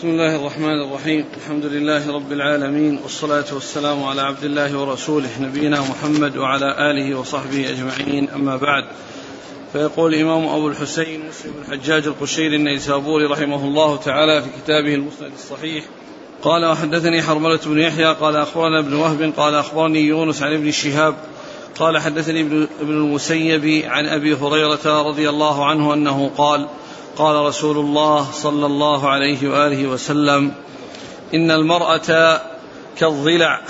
بسم الله الرحمن الرحيم. الحمد لله رب العالمين والصلاة والسلام على عبد الله ورسوله نبينا محمد وعلى آله وصحبه أجمعين. أما بعد فيقول الإمام أبو الحسين مسلم بن الحجاج القشيري النيسابوري رحمه الله تعالى في كتابه المسند الصحيح قال وحدثني حرملة بن يحيى قال أخبرنا ابن وهب قال أخبرني يونس عن ابن شهاب قال حدثني ابن المسيب عن أبي هريرة رضي الله عنه أنه قال قال رسول الله صلى الله عليه وآله وسلم إن المرأة كالضلع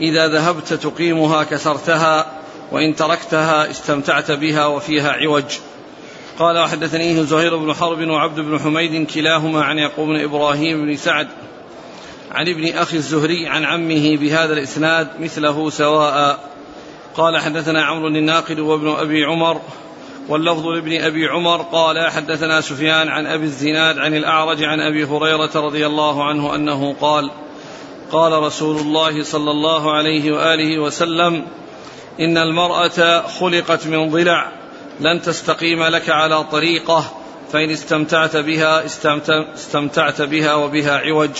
إذا ذهبت تقيمها كسرتها وإن تركتها استمتعت بها وفيها عوج. قال وحدثنيه زهير بن حرب وعبد بن حميد كلاهما عن يعقوب بن إبراهيم بن سعد عن ابن أخي الزهري عن عمه بهذا الإسناد مثله سواء. قال حدثنا عمرو الناقد وابن أبي عمر واللفظ لابن أبي عمر قال حدثنا سفيان عن أبي الزناد عن الأعرج عن أبي هريرة رضي الله عنه أنه قال قال رسول الله صلى الله عليه وآله وسلم إن المرأة خلقت من ضلع لن تستقيم لك على طريقة فإن استمتعت بها استمتعت بها وبها عوج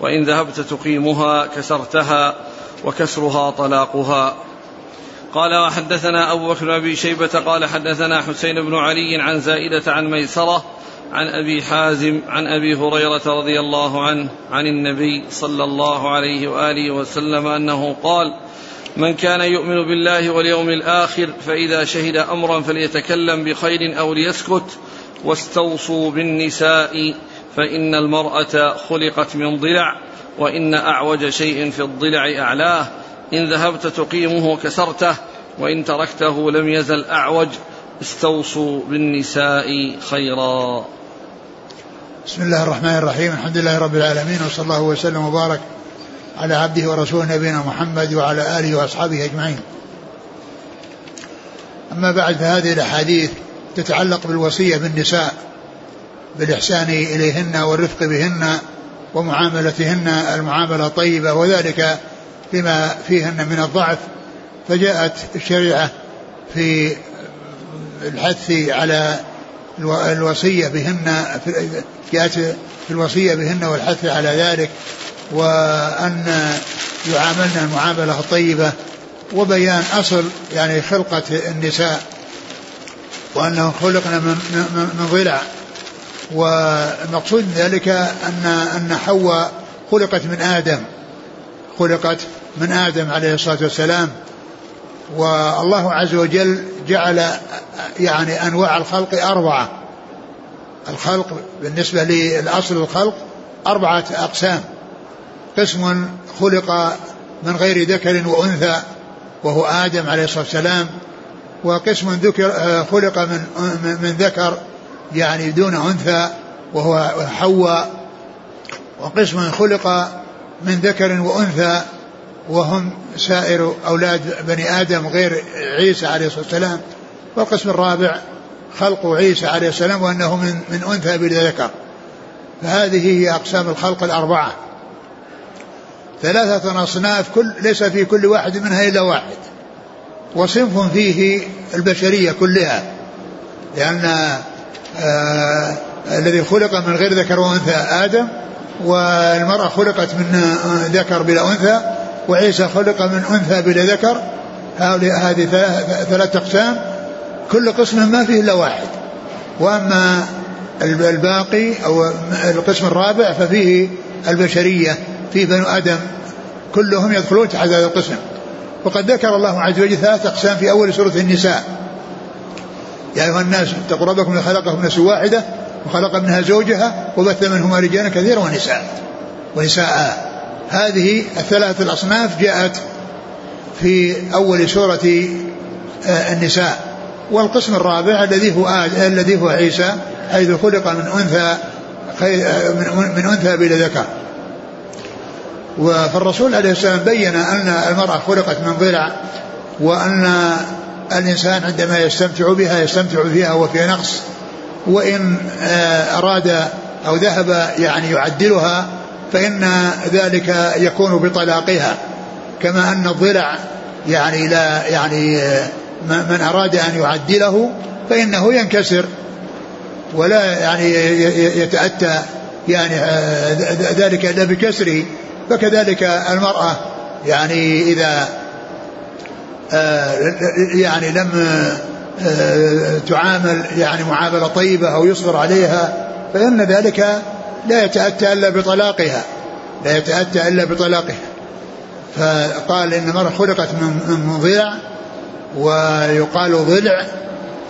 وإن ذهبت تقيمها كسرتها وكسرها طلاقها. قال وحدثنا أبو بكر أبي شيبة قال حدثنا حسين بن علي عن زائدة عن ميسرة عن أبي حازم عن أبي هريرة رضي الله عنه عن النبي صلى الله عليه وآله وسلم أنه قال من كان يؤمن بالله واليوم الآخر فإذا شهد أمرا فليتكلم بخير أو ليسكت واستوصوا بالنساء فإن المرأة خلقت من ضلع وإن أعوج شيء في الضلع أعلاه إن ذهبت تقيمه كسرته وإن تركته لم يزل أعوج. استوصوا بالنساء خيرا. بسم الله الرحمن الرحيم. الحمد لله رب العالمين وصلى الله وسلم وبارك على عبده ورسوله نبينا محمد وعلى آله وأصحابه أجمعين. أما بعد فهذه الأحاديث تتعلق بالوصية بالنساء بالإحسان إليهن والرفق بهن ومعاملتهن المعاملة الطيبة وذلك بما فيهن من الضعف فجاءت الشريعة في الحث على الوصية بهن جاءت في الوصية بهن والحث على ذلك وأن يعاملن المعاملة الطيبة وبيان أصل يعني خلقة النساء وأنه خلقنا من, من ضلع. والمقصود من ذلك أن أن حواء خلقت من آدم خلقت من آدم عليه الصلاة والسلام والله عز وجل جعل يعني أنواع الخلق أربعة. الخلق بالنسبة للأصل الخلق أربعة أقسام. قسم خلق من غير ذكر وأنثى وهو آدم عليه الصلاة والسلام وقسم ذكر خلق من من ذكر يعني دون أنثى وهو حواء. وقسم خلق من ذكر وأنثى وهم سائر أولاد بني آدم غير عيسى عليه الصلاة والسلام والقسم الرابع خلق عيسى عليه السلام وأنه من, من أنثى بلا ذكر. فهذه هي أقسام الخلق الأربعة. ثلاثة أصناف كل ليس في كل واحد منها إلا واحد. وصنف فيه البشرية كلها. لأن آه الذي خلق من غير ذكر وأنثى آدم والمرأة خلقت من ذكر بلا أنثى وعيسى خلق من أنثى بلا ذكر. هذه ثلاث أقسام. كل قسم ما فيه إلا واحد. وأما الباقي أو القسم الرابع ففيه البشرية في بنو آدم. كلهم يدخلون تحت هذا القسم. وقد ذكر الله عز وجل ثلاث أقسام في أول سورة النساء. يا أيها الناس اتقوا ربكم خلقكم نفس واحدة وخلق منها زوجها وبث منهما رجالا كثيرا ونساء. ونساء. هذه الثلاث الأصناف جاءت في أول سورة النساء. والقسم الرابع الذي هو الذي هو عيسى حيث خلق من أنثى من أنثى بلا ذكر. فالرسول عليه السلام بين أن المرأة خلقت من ضلع وأن الإنسان عندما يستمتع بها يستمتع فيها وفي نقص وإن أراد أو ذهب يعني يعدلها فإن ذلك يكون بطلاقها كما أن الضلع يعني لا يعني من أراد أن يعدله فإنه ينكسر ولا يعني يتأتى يعني ذلك إلا بكسره. فكذلك المرأة يعني إذا يعني لم تعامل يعني معاملة طيبة أو يصبر عليها فإن ذلك لا يتأتى إلا بطلاقها. لا يتأتى إلا بطلاقها. فقال إن المرأة خلقت من ضلع ويقال ضلع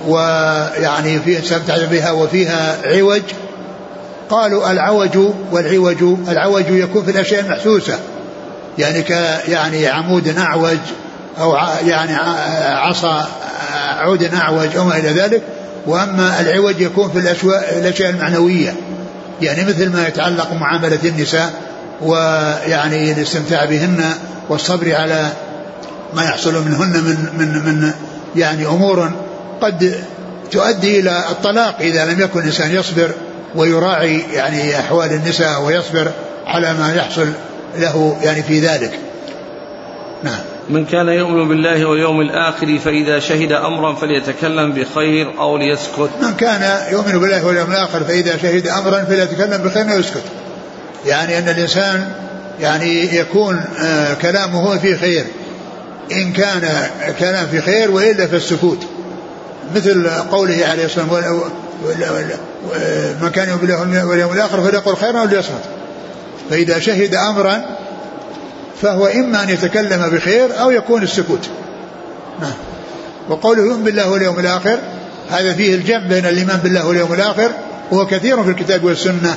ويعني فيه استمتع بها وفيها عوج. قالوا العوج والعوج العوج يكون في الأشياء المحسوسة يعني ك يعني عمود أعوج أو يعني عصا عود أعوج أو ما إلى ذلك. وأما العوج يكون في الأشياء المعنوية. يعني مثل ما يتعلق بمعاملة النساء ويعني الاستمتاع بهن والصبر على ما يحصل منهن من من من يعني أمور قد تؤدي إلى الطلاق إذا لم يكن الانسان يصبر ويراعي يعني أحوال النساء ويصبر على ما يحصل له يعني في ذلك. نعم. من كان يؤمن بالله واليوم الآخر فإذا شهد أمرا فليتكلم بخير أو ليسكت. من كان يؤمن بالله واليوم الآخر فإذا شهد أمرا فليتكلم بخير أو يسكت. يعني أن الإنسان يعني يكون آه، كلامه فيه خير. إن كان كلام في خير وإلا فالسكوت مثل قوله عليه الصلاة والسلام من كان يؤمن بالله واليوم الآخر فليقل خيرا أو ليصمت فإذا شهد أمرا فهو إما أن يتكلم بخير أو يكون السكوت. نعم. وقوله يؤمن بالله واليوم الآخر هذا فيه الجمع بين الإيمان بالله واليوم الآخر وهو كثير في الكتاب والسنة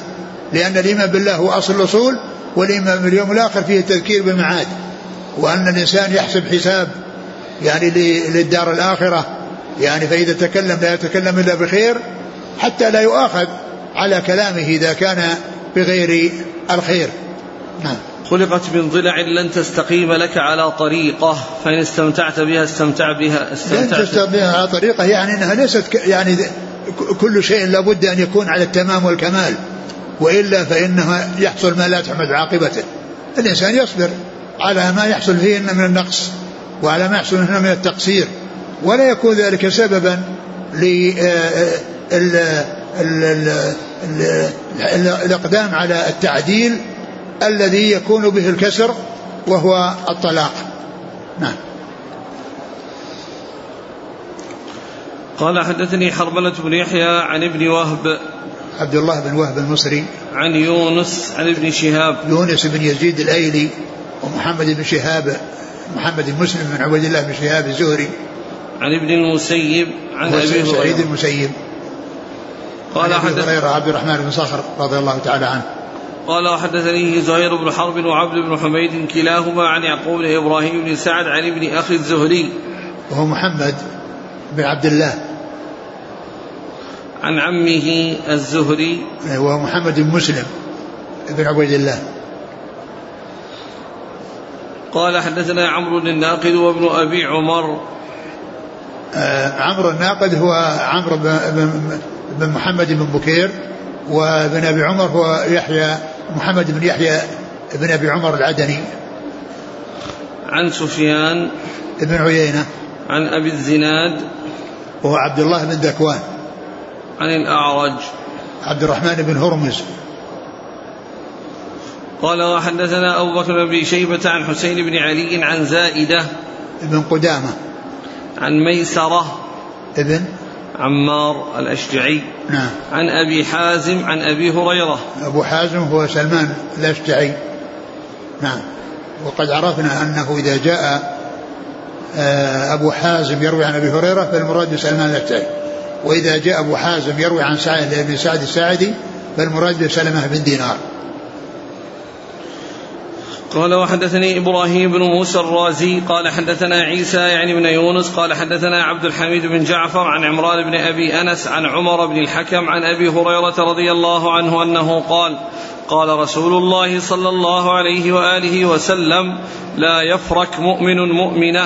لأن الإيمان بالله هو أصل الأصول والإيمان باليوم الآخر فيه التذكير بالمعاد. وأن الإنسان يحسب حساب يعني للدار الآخرة يعني فإذا تكلم لا يتكلم إلا بخير حتى لا يؤاخذ على كلامه إذا كان بغير الخير. نعم. خلقت من ضلع لن تستقيم لك على طريقة فإن استمتعت بها استمتع بها استمتعت لن تستقيم بها على طريقة يعني أنها ليست يعني كل شيء لابد أن يكون على التمام والكمال وإلا فإنه يحصل ما لا تحمد عاقبته. الإنسان يصبر على ما يحصل فيه من النقص وعلى ما يحصل منه من التقصير ولا يكون ذلك سببا للإقدام على التعديل الذي يكون به الكسر وهو الطلاق. نعم. قال حدثني حرملة بن يحيى عن ابن وهب. عبد الله بن وهب المصري. عن يونس عن ابن شهاب. يونس بن يزيد الأيلي ومحمد بن شهاب محمد بن مسلم بن عبيد الله بن شهاب الزهري. عن ابن المسيب عن أبي هريره سعيد المسيب. قال أبي هريرة عبد الرحمن بن صخر رضي الله تعالى عنه. قال وحدثني زهير بن حرب وعبد بن حميد كلاهما عن يعقوب بن إبراهيم بن سعد عن ابن أخي الزهري. وهو محمد بن عبد الله. عن عمه الزهري. وهو محمد بن مسلم بن عبيد الله. قال حدثنا عمرو بن الناقد وابن أبي عمر. آه عمرو الناقد هو عمرو بن, بن محمد بن بكير وابن أبي عمر هو يحيى محمد بن يحيى بن أبي عمر العدني. عن سفيان بن عيينة. عن أبي الزناد وهو عبد الله بن ذكوان عن الأعرج. عبد الرحمن بن هرمز. قال وحدثنا أبو بكر بن شيبة عن حسين بن علي عن زائدة بن قدامة. عن ميسرة ابن عمار الأشجعي. نعم. عن أبي حازم عن أبي هريرة. أبو حازم هو سلمان الأشجعي. نعم. وقد عرفنا أنه إذا جاء آه، أبو حازم يروي عن أبي هريرة فالمراد بسلمان الأشجعي. وإذا جاء أبو حازم يروي عن سعد بن سعد الساعدي فالمراد بسلمة بن دينار. قال وحدثني إبراهيم بن موسى الرازي قال حدثنا عيسى يعني بن يونس قال حدثنا عبد الحميد بن جعفر عن عمران بن أبي أنس عن عمر بن الحكم عن أبي هريرة رضي الله عنه أنه قال قال رسول الله صلى الله عليه وآله وسلم لا يفرك مؤمن مؤمنة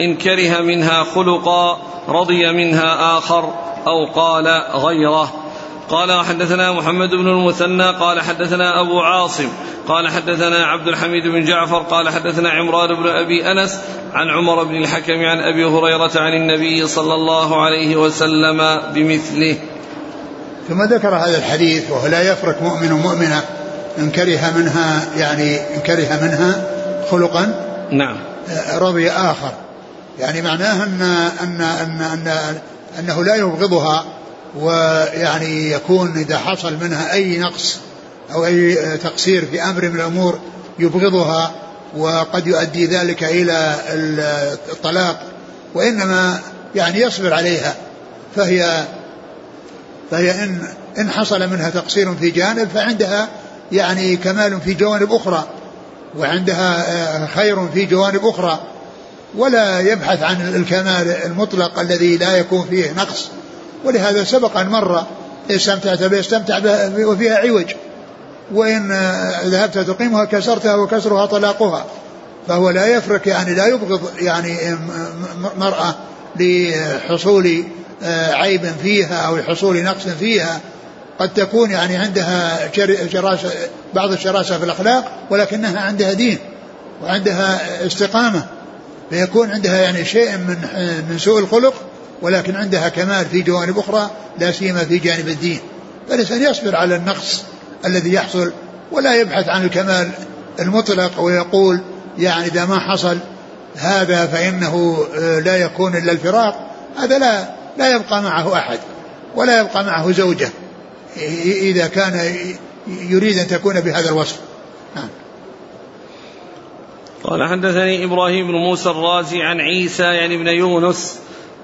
إن كره منها خلقا رضي منها آخر أو قال غيره قال حدثنا محمد بن المثنى قال حدثنا أبو عاصم قال حدثنا عبد الحميد بن جعفر قال حدثنا عمران بن أبي أنس عن عمر بن الحكم عن أبي هريرة عن النبي صلى الله عليه وسلم بمثله. ثم ذكر هذا الحديث وهو لا يفرق مؤمن ومؤمنة إن كره منها يعني إن كره منها خلقا نعم. رضي آخر. يعني معناه أن أن أن, أن أنه لا يبغضها ويعني يكون إذا حصل منها أي نقص أو أي تقصير في أمر من الأمور يبغضها وقد يؤدي ذلك إلى الطلاق وإنما يعني يصبر عليها فهي فهي إن إن حصل منها تقصير في جانب فعندها يعني كمال في جوانب أخرى وعندها خير في جوانب أخرى ولا يبحث عن الكمال المطلق الذي لا يكون فيه نقص. ولهذا سبق أن مر استمتعت به استمتع وفيها عوج. وإن آه، ذهبت تقيمها كسرتها وكسرها طلاقها. فهو لا يفرق يعني لا يبغض يعني مرأة لحصول آه، عيب فيها أو لحصول نقص فيها. قد تكون يعني عندها شراسة بعض الشراسة في الأخلاق ولكنها عندها دين وعندها استقامة. فيكون عندها يعني شيء من من سوء الخلق. ولكن عندها كمال في جوانب أخرى لا سيما في جانب الدين. فالإنسان يصبر على النقص الذي يحصل ولا يبحث عن الكمال المطلق ويقول يعني إذا ما حصل هذا فإنه آه، لا يكون إلا الفراق. هذا لا لا يبقى معه أحد ولا يبقى معه زوجة إذا كان يريد أن تكون بهذا الوصف. نعم. قال حدثني إبراهيم بن موسى الرازي عن عيسى يعني بن يونس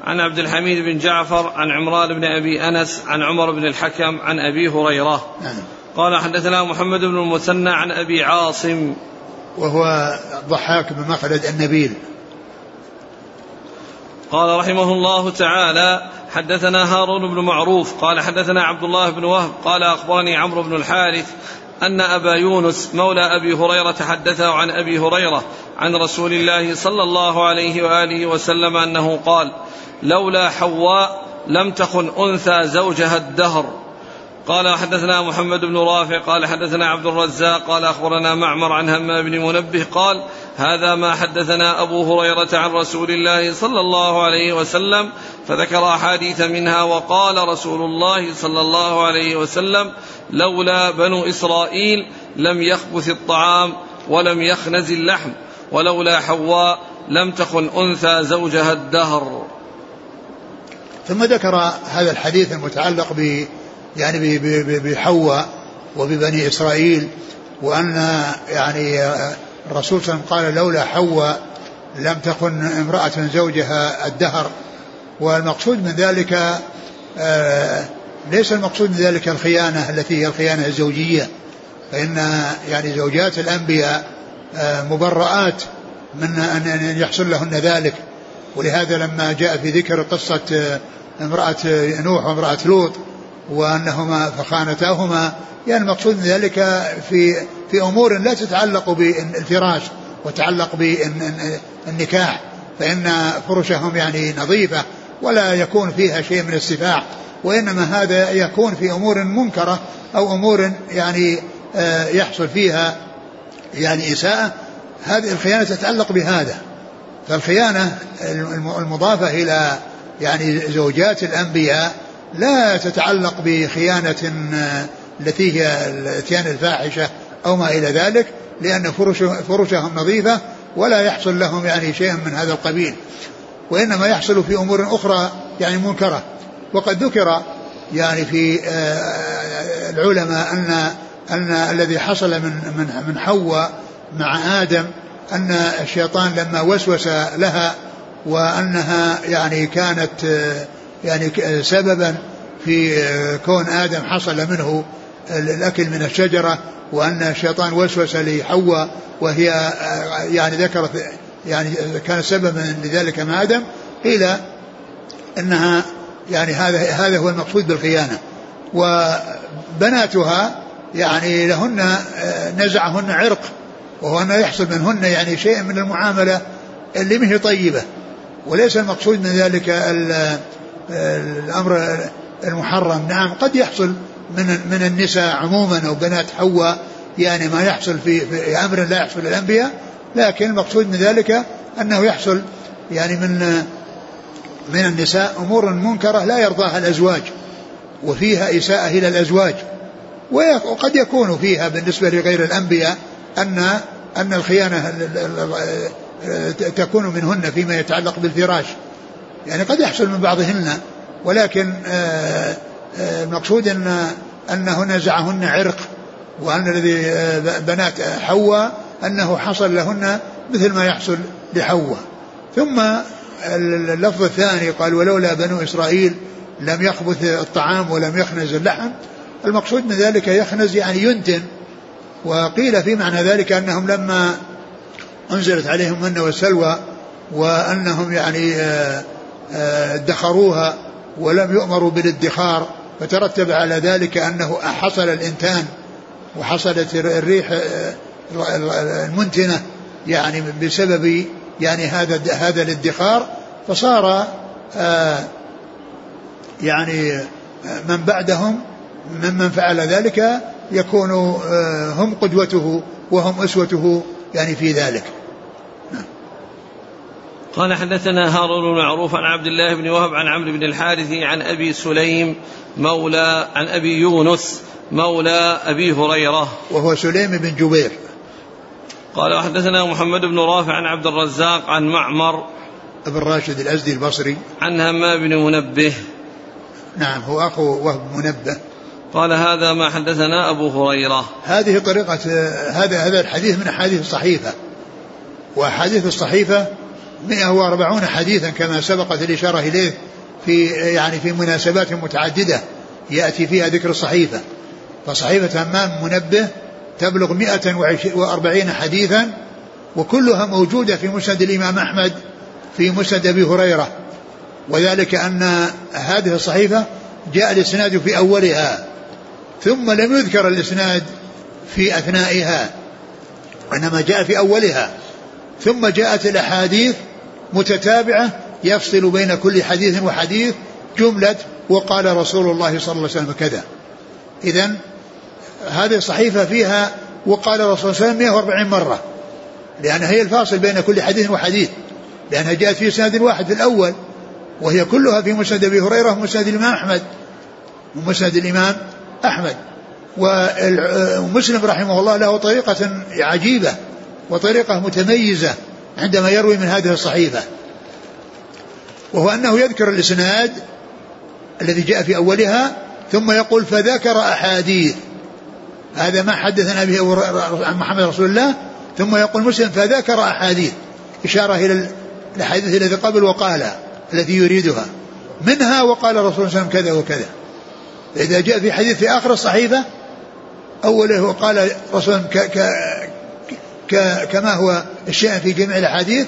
عن عبد الحميد بن جعفر عن عمران بن أبي أنس عن عمر بن الحكم عن أبي هريرة. نعم. قال حدثنا محمد بن المثنى عن أبي عاصم. وهو ضحاك بن مخلد النبيل. قال رحمه الله تعالى حدثنا هارون بن معروف قال حدثنا عبد الله بن وهب قال أخبرني عمرو بن الحارث أن أبا يونس مولى أبي هريرة حدثه عن أبي هريرة عن رسول الله صلى الله عليه وآله وسلم أنه قال لولا حواء لم تخن أنثى زوجها الدهر قال حدثنا محمد بن رافع قال حدثنا عبد الرزاق قال أخبرنا معمر عن همام بن منبه قال هذا ما حدثنا أبو هريرة عن رسول الله صلى الله عليه وسلم فذكر أحاديث منها وقال رسول الله صلى الله عليه وسلم لولا بنو إسرائيل لم يخبث الطعام ولم يخنز اللحم ولولا حواء لم تخن أنثى زوجها الدهر. ثم ذكر هذا الحديث المتعلق ب يعني بحواء وببني إسرائيل وأن يعني الرسول صلى الله عليه وسلم قال لولا حواء لم تكن امرأة زوجها الدهر. والمقصود من ذلك آه، ليس المقصود من ذلك الخيانة التي هي الخيانة الزوجية فإن يعني زوجات الأنبياء آه، مبرآت من أن يحصل لهن ذلك. ولهذا لما جاء في ذكر قصة آه، امرأة نوح وامرأة لوط وأنهما فخانتاهما يعني المقصود من ذلك في في أمور لا تتعلق بالفراش وتعلق بالنكاح فإن فرشهم يعني نظيفة ولا يكون فيها شيء من السفاح وإنما هذا يكون في أمور منكرة أو أمور يعني آه، يحصل فيها يعني إساءة. هذه الخيانة تتعلق بهذا. فالخيانة المضافة إلى يعني زوجات الأنبياء لا تتعلق بخيانة آه، التي هي الاتيان الفاحشة أو ما إلى ذلك لأن فرش فرشهم نظيفة ولا يحصل لهم يعني شيء من هذا القبيل. وإنما يحصل في أمور أخرى يعني منكرة. وقد ذكر يعني في آه، العلماء أن أن الذي حصل من من من حواء مع آدم أن الشيطان لما وسوس لها وأنها يعني كانت آه، يعني سببا في كون آدم حصل منه الأكل من الشجرة وأن الشيطان وسوس لحواء وهي يعني ذكرت يعني كان سببا لذلك مع آدم قيل أنها يعني هذا هذا هو المقصود بالخيانة. وبناتها يعني لهن نزعهن عرق وهو أن يحصل منهن يعني شيء من المعاملة اللي مهي طيبة. وليس المقصود من ذلك الأمر المحرم. نعم قد يحصل من من النساء عموما أو بنات حواء يعني ما يحصل في, في أمر لا يحصل للأنبياء لكن المقصود من ذلك أنه يحصل يعني من من النساء أمور منكرة لا يرضاها الأزواج وفيها إساءة إلى الأزواج وقد يكون فيها بالنسبة لغير الأنبياء أن أن الخيانة تكون منهن فيما يتعلق بالفراش. يعني قد يحصل من بعضهن ولكن آه، آه، المقصود أن أنه نزعهن عرق وأن الذي آه، بنات حواء أنه حصل لهن مثل ما يحصل لحواء. ثم اللفظ الثاني قال ولولا بنو إسرائيل لم يخبث الطعام ولم يخنز اللحم المقصود من ذلك يخنز يعني ينتن. وقيل في معنى ذلك أنهم لما أنزلت عليهم من والسلوى وأنهم يعني آه، آه، ادخروها ولم يؤمروا بالادخار فترتب على ذلك أنه حصل الإنتان وحصلت الريح آه، المنتنة يعني بسبب يعني هذا هذا الادخار فصار يعني من بعدهم ممن فعل ذلك يكون هم قدوته وهم أسوته يعني في ذلك. قال حدثنا هارون بن معروف عن عبد الله بن وهب عن عمرو بن الحارث عن أبي سليم مولى عن أبي يونس مولى أبي هريرة. وهو سليم بن جبير. قال حدثنا محمد بن رافع عن عبد الرزاق عن معمر ابن راشد الأزدي البصري. عن همام بن منبه. نعم هو أخو وهب منبه. قال هذا ما حدثنا أبو هريرة. هذه طريقة هذا هذا الحديث من أحاديث الصحيفة. وأحاديث الصحيفة 140 حديثا كما سبقت الإشارة إليه في يعني في مناسبات متعددة يأتي فيها ذكر الصحيفة. فصحيفة همام منبه تبلغ 140 حديثا وكلها موجودة في مسند الإمام أحمد في مسند أبي هريرة. وذلك أن هذه الصحيفة جاء الإسناد في أولها ثم لم يذكر الإسناد في أثنائها وإنما جاء في أولها. ثم جاءت الأحاديث متتابعة يفصل بين كل حديث وحديث جملة وقال رسول الله صلى الله عليه وسلم كذا. إذا هذه الصحيفة فيها وقال الرسول صلى الله عليه وسلم 140 مرة. لأنها هي الفاصل بين كل حديث وحديث. لأنها جاءت في سند واحد في الأول وهي كلها في مسند أبي هريرة ومسند الإمام أحمد. ومسند الإمام أحمد. ومسلم رحمه الله له طريقة عجيبة وطريقة متميزة عندما يروي من هذه الصحيفة. وهو أنه يذكر الإسناد الذي جاء في أولها ثم يقول فذكر أحاديث. هذا ما حدثنا به عن محمد رسول الله. ثم يقول مسلم فذكر أحاديث. إشارة إلى الأحاديث التي قبل وقالها التي يريدها. منها وقال الرسول صلى الله عليه وسلم كذا وكذا. إذا جاء في حديث في آخر الصحيفة أوله وقال رسول كما هو الشأن في جميع الأحاديث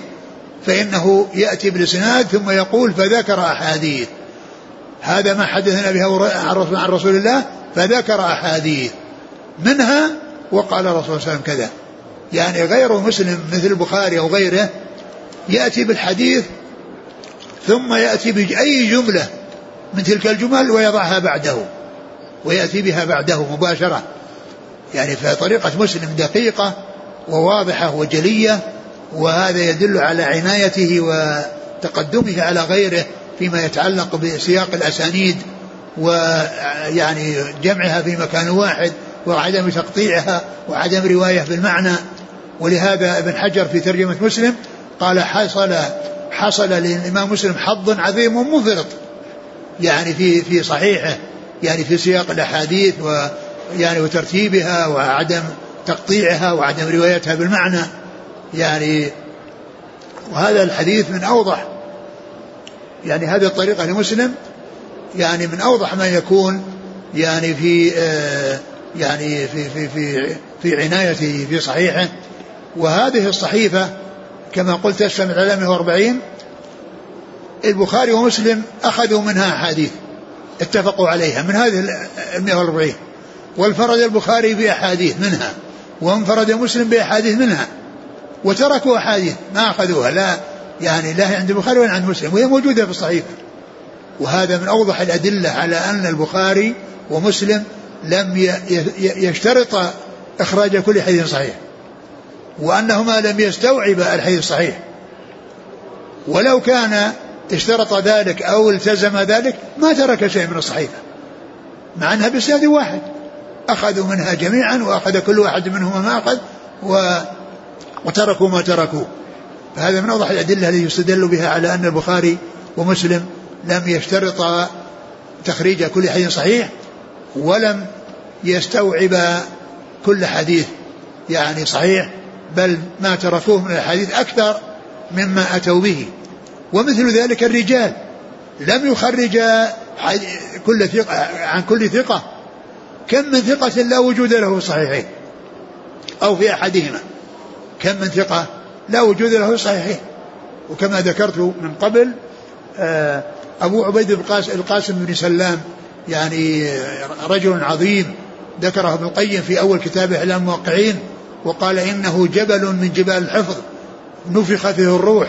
فإنه يأتي بالإسناد ثم يقول فذكر أحاديث. هذا ما حدثنا به عن رسول الله فذكر أحاديث. منها وقال الرسول صلى الله عليه وسلم كذا. يعني غير مسلم مثل البخاري أو غيره يأتي بالحديث ثم يأتي بأي جملة من تلك الجمل ويضعها بعده ويأتي بها بعده مباشرة. يعني فطريقة مسلم دقيقة وواضحة وجلية وهذا يدل على عنايته وتقدمه على غيره فيما يتعلق بسياق الأسانيد ويعني جمعها في مكان واحد. وعدم تقطيعها وعدم رواية بالمعنى. ولهذا ابن حجر في ترجمة مسلم قال حصل حصل للإمام مسلم حظ عظيم منفرط يعني في في صحيحه يعني في سياق الأحاديث ويعني وترتيبها وعدم تقطيعها وعدم روايتها بالمعنى. يعني وهذا الحديث من أوضح يعني هذه الطريقة لمسلم يعني من أوضح ما يكون يعني في آه يعني في في في في عنايته في صحيحه. وهذه الصحيفة كما قلت تشمل على 140 البخاري ومسلم أخذوا منها أحاديث اتفقوا عليها من هذه ال 140 والفرد البخاري بأحاديث منها وانفرد مسلم بأحاديث منها وتركوا أحاديث ما أخذوها لا يعني لا عند البخاري ولا عند مسلم وهي موجودة في الصحيفة. وهذا من أوضح الأدلة على أن البخاري ومسلم لم يشترط إخراج كل حديث صحيح وأنهما لم يستوعبا الحديث الصحيح ولو كان اشترط ذلك أو التزم ذلك ما ترك شيء من الصحيفة مع أنها بإسناد واحد. أخذوا منها جميعا وأخذ كل واحد منهما ما أخذ و وتركوا ما تركوا فهذا من أوضح الأدلة التي يستدل بها على أن البخاري ومسلم لم يشترط تخريج كل حديث صحيح. ولم يستوعب كل حديث يعني صحيح بل ما تركوه من الحديث أكثر مما أتوا به. ومثل ذلك الرجال لم يخرج كل ثقة عن كل ثقة. كم من ثقة لا وجود له في الصحيحين أو في أحدهما. كم من ثقة لا وجود له في الصحيحين وكما ذكرت من قبل آه، أبو عبيد القاسم بن سلام يعني رجل عظيم ذكره ابن القيم في أول كتابه إعلام الموقعين وقال إنه جبل من جبال الحفظ نفخ فيه الروح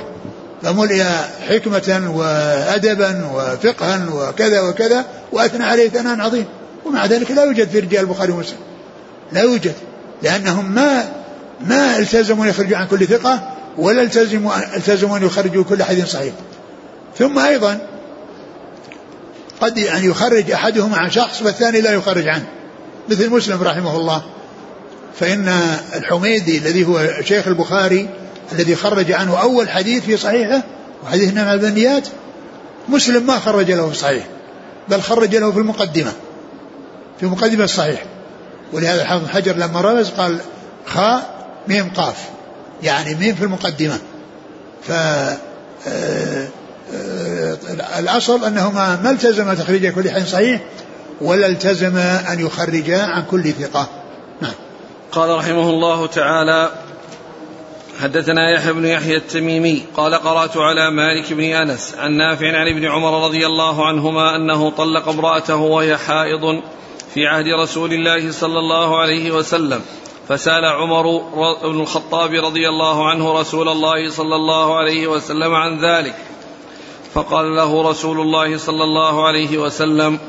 فملئ حكمة وأدبا وفقها وكذا وكذا وأثنى عليه ثناء عظيم. ومع ذلك لا يوجد في رجال البخاري ومسلم. لا يوجد لأنهم ما ما التزموا أن يخرجوا عن كل ثقة ولا التزموا التزموا أن يخرجوا كل حديث صحيح. ثم أيضا قد يعني يخرج أحدهما عن شخص والثاني لا يخرج عنه. مثل مسلم رحمه الله. فإن الحميدي الذي هو شيخ البخاري الذي خرج عنه أول حديث في صحيحه وحديث نعم البنيات مسلم ما خرج له في صحيح بل خرج له في المقدمة في مقدمة الصحيح. ولهذا الحافظ حجر لما رمز قال خاء ميم قاف يعني ميم في المقدمة. ف آه، الأصل أنهما ما التزم تخريج كل حديث صحيح ولا التزم أن يخرجا عن كل ثقة. نعم. قال رحمه الله تعالى حدثنا يحيى بن يحيى التميمي قال قرأت على مالك بن أنس عن نافع عن ابن عمر رضي الله عنهما أنه طلق امرأته وهي حائض في عهد رسول الله صلى الله عليه وسلم فسأل عمر بن الخطاب رضي الله عنه رسول الله صلى الله عليه وسلم عن ذلك. فقال له رسول الله صلى الله عليه وسلم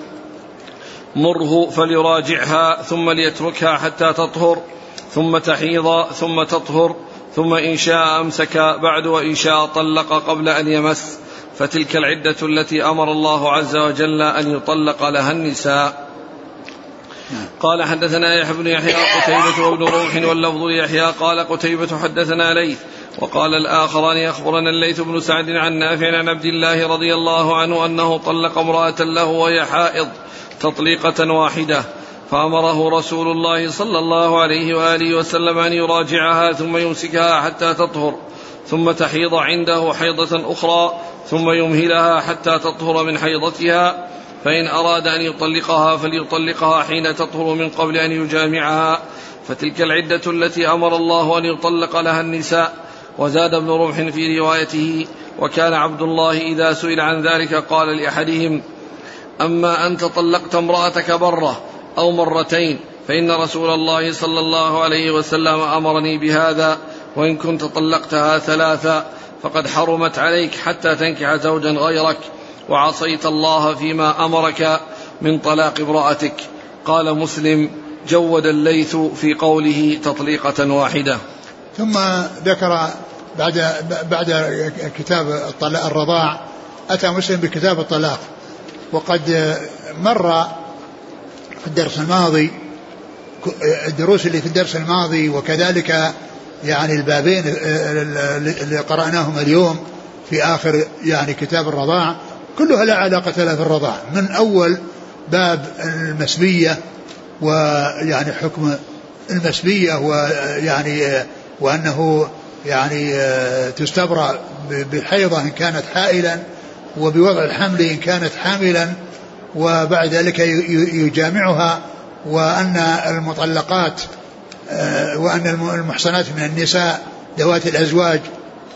مره فليراجعها ثم ليتركها حتى تطهر ثم تحيض ثم تطهر ثم إن شاء أمسك بعد وإن شاء طلق قبل أن يمس فتلك العدة التي أمر الله عز وجل أن يطلق لها النساء. قال حدثنا يحيى بن يحيى قتيبة وابن روح واللفظ ليحيى قال قتيبة حدثنا ليث وقال الآخران أخبرنا الليث بن سعد عن نافع عن عبد الله رضي الله عنه أنه طلق امرأة له وهي حائض تطليقة واحدة فأمره رسول الله صلى الله عليه وآله وسلم أن يراجعها ثم يمسكها حتى تطهر ثم تحيض عنده حيضة أخرى ثم يمهلها حتى تطهر من حيضتها فإن أراد أن يطلقها فليطلقها حين تطهر من قبل أن يجامعها فتلك العدة التي أمر الله أن يطلق لها النساء وزاد ابن رمح في روايته وكان عبد الله إذا سئل عن ذلك قال لأحدهم أما أنت طلقت امرأتك برة أو مرتين فإن رسول الله صلى الله عليه وسلم أمرني بهذا وإن كنت طلقتها ثلاثا فقد حرمت عليك حتى تنكح زوجا غيرك وعصيت الله فيما أمرك من طلاق امرأتك. قال مسلم جود الليث في قوله تطليقة واحدة. ثم ذكر بعد بعد كتاب الرضاع أتى مسلم بكتاب الطلاق. وقد مر في الدرس الماضي الدروس اللي في الدرس الماضي وكذلك يعني البابين اللي قرأناهم اليوم في آخر يعني كتاب الرضاع كلها لا علاقة لها في الرضاع. من أول باب المسبية ويعني حكم المسبية ويعني وأنه يعني تستبرأ بالحيضة إن كانت حائلا وبوضع الحمل إن كانت حاملا وبعد ذلك يجامعها وأن المطلقات آه، وأن المحصنات من النساء ذوات الأزواج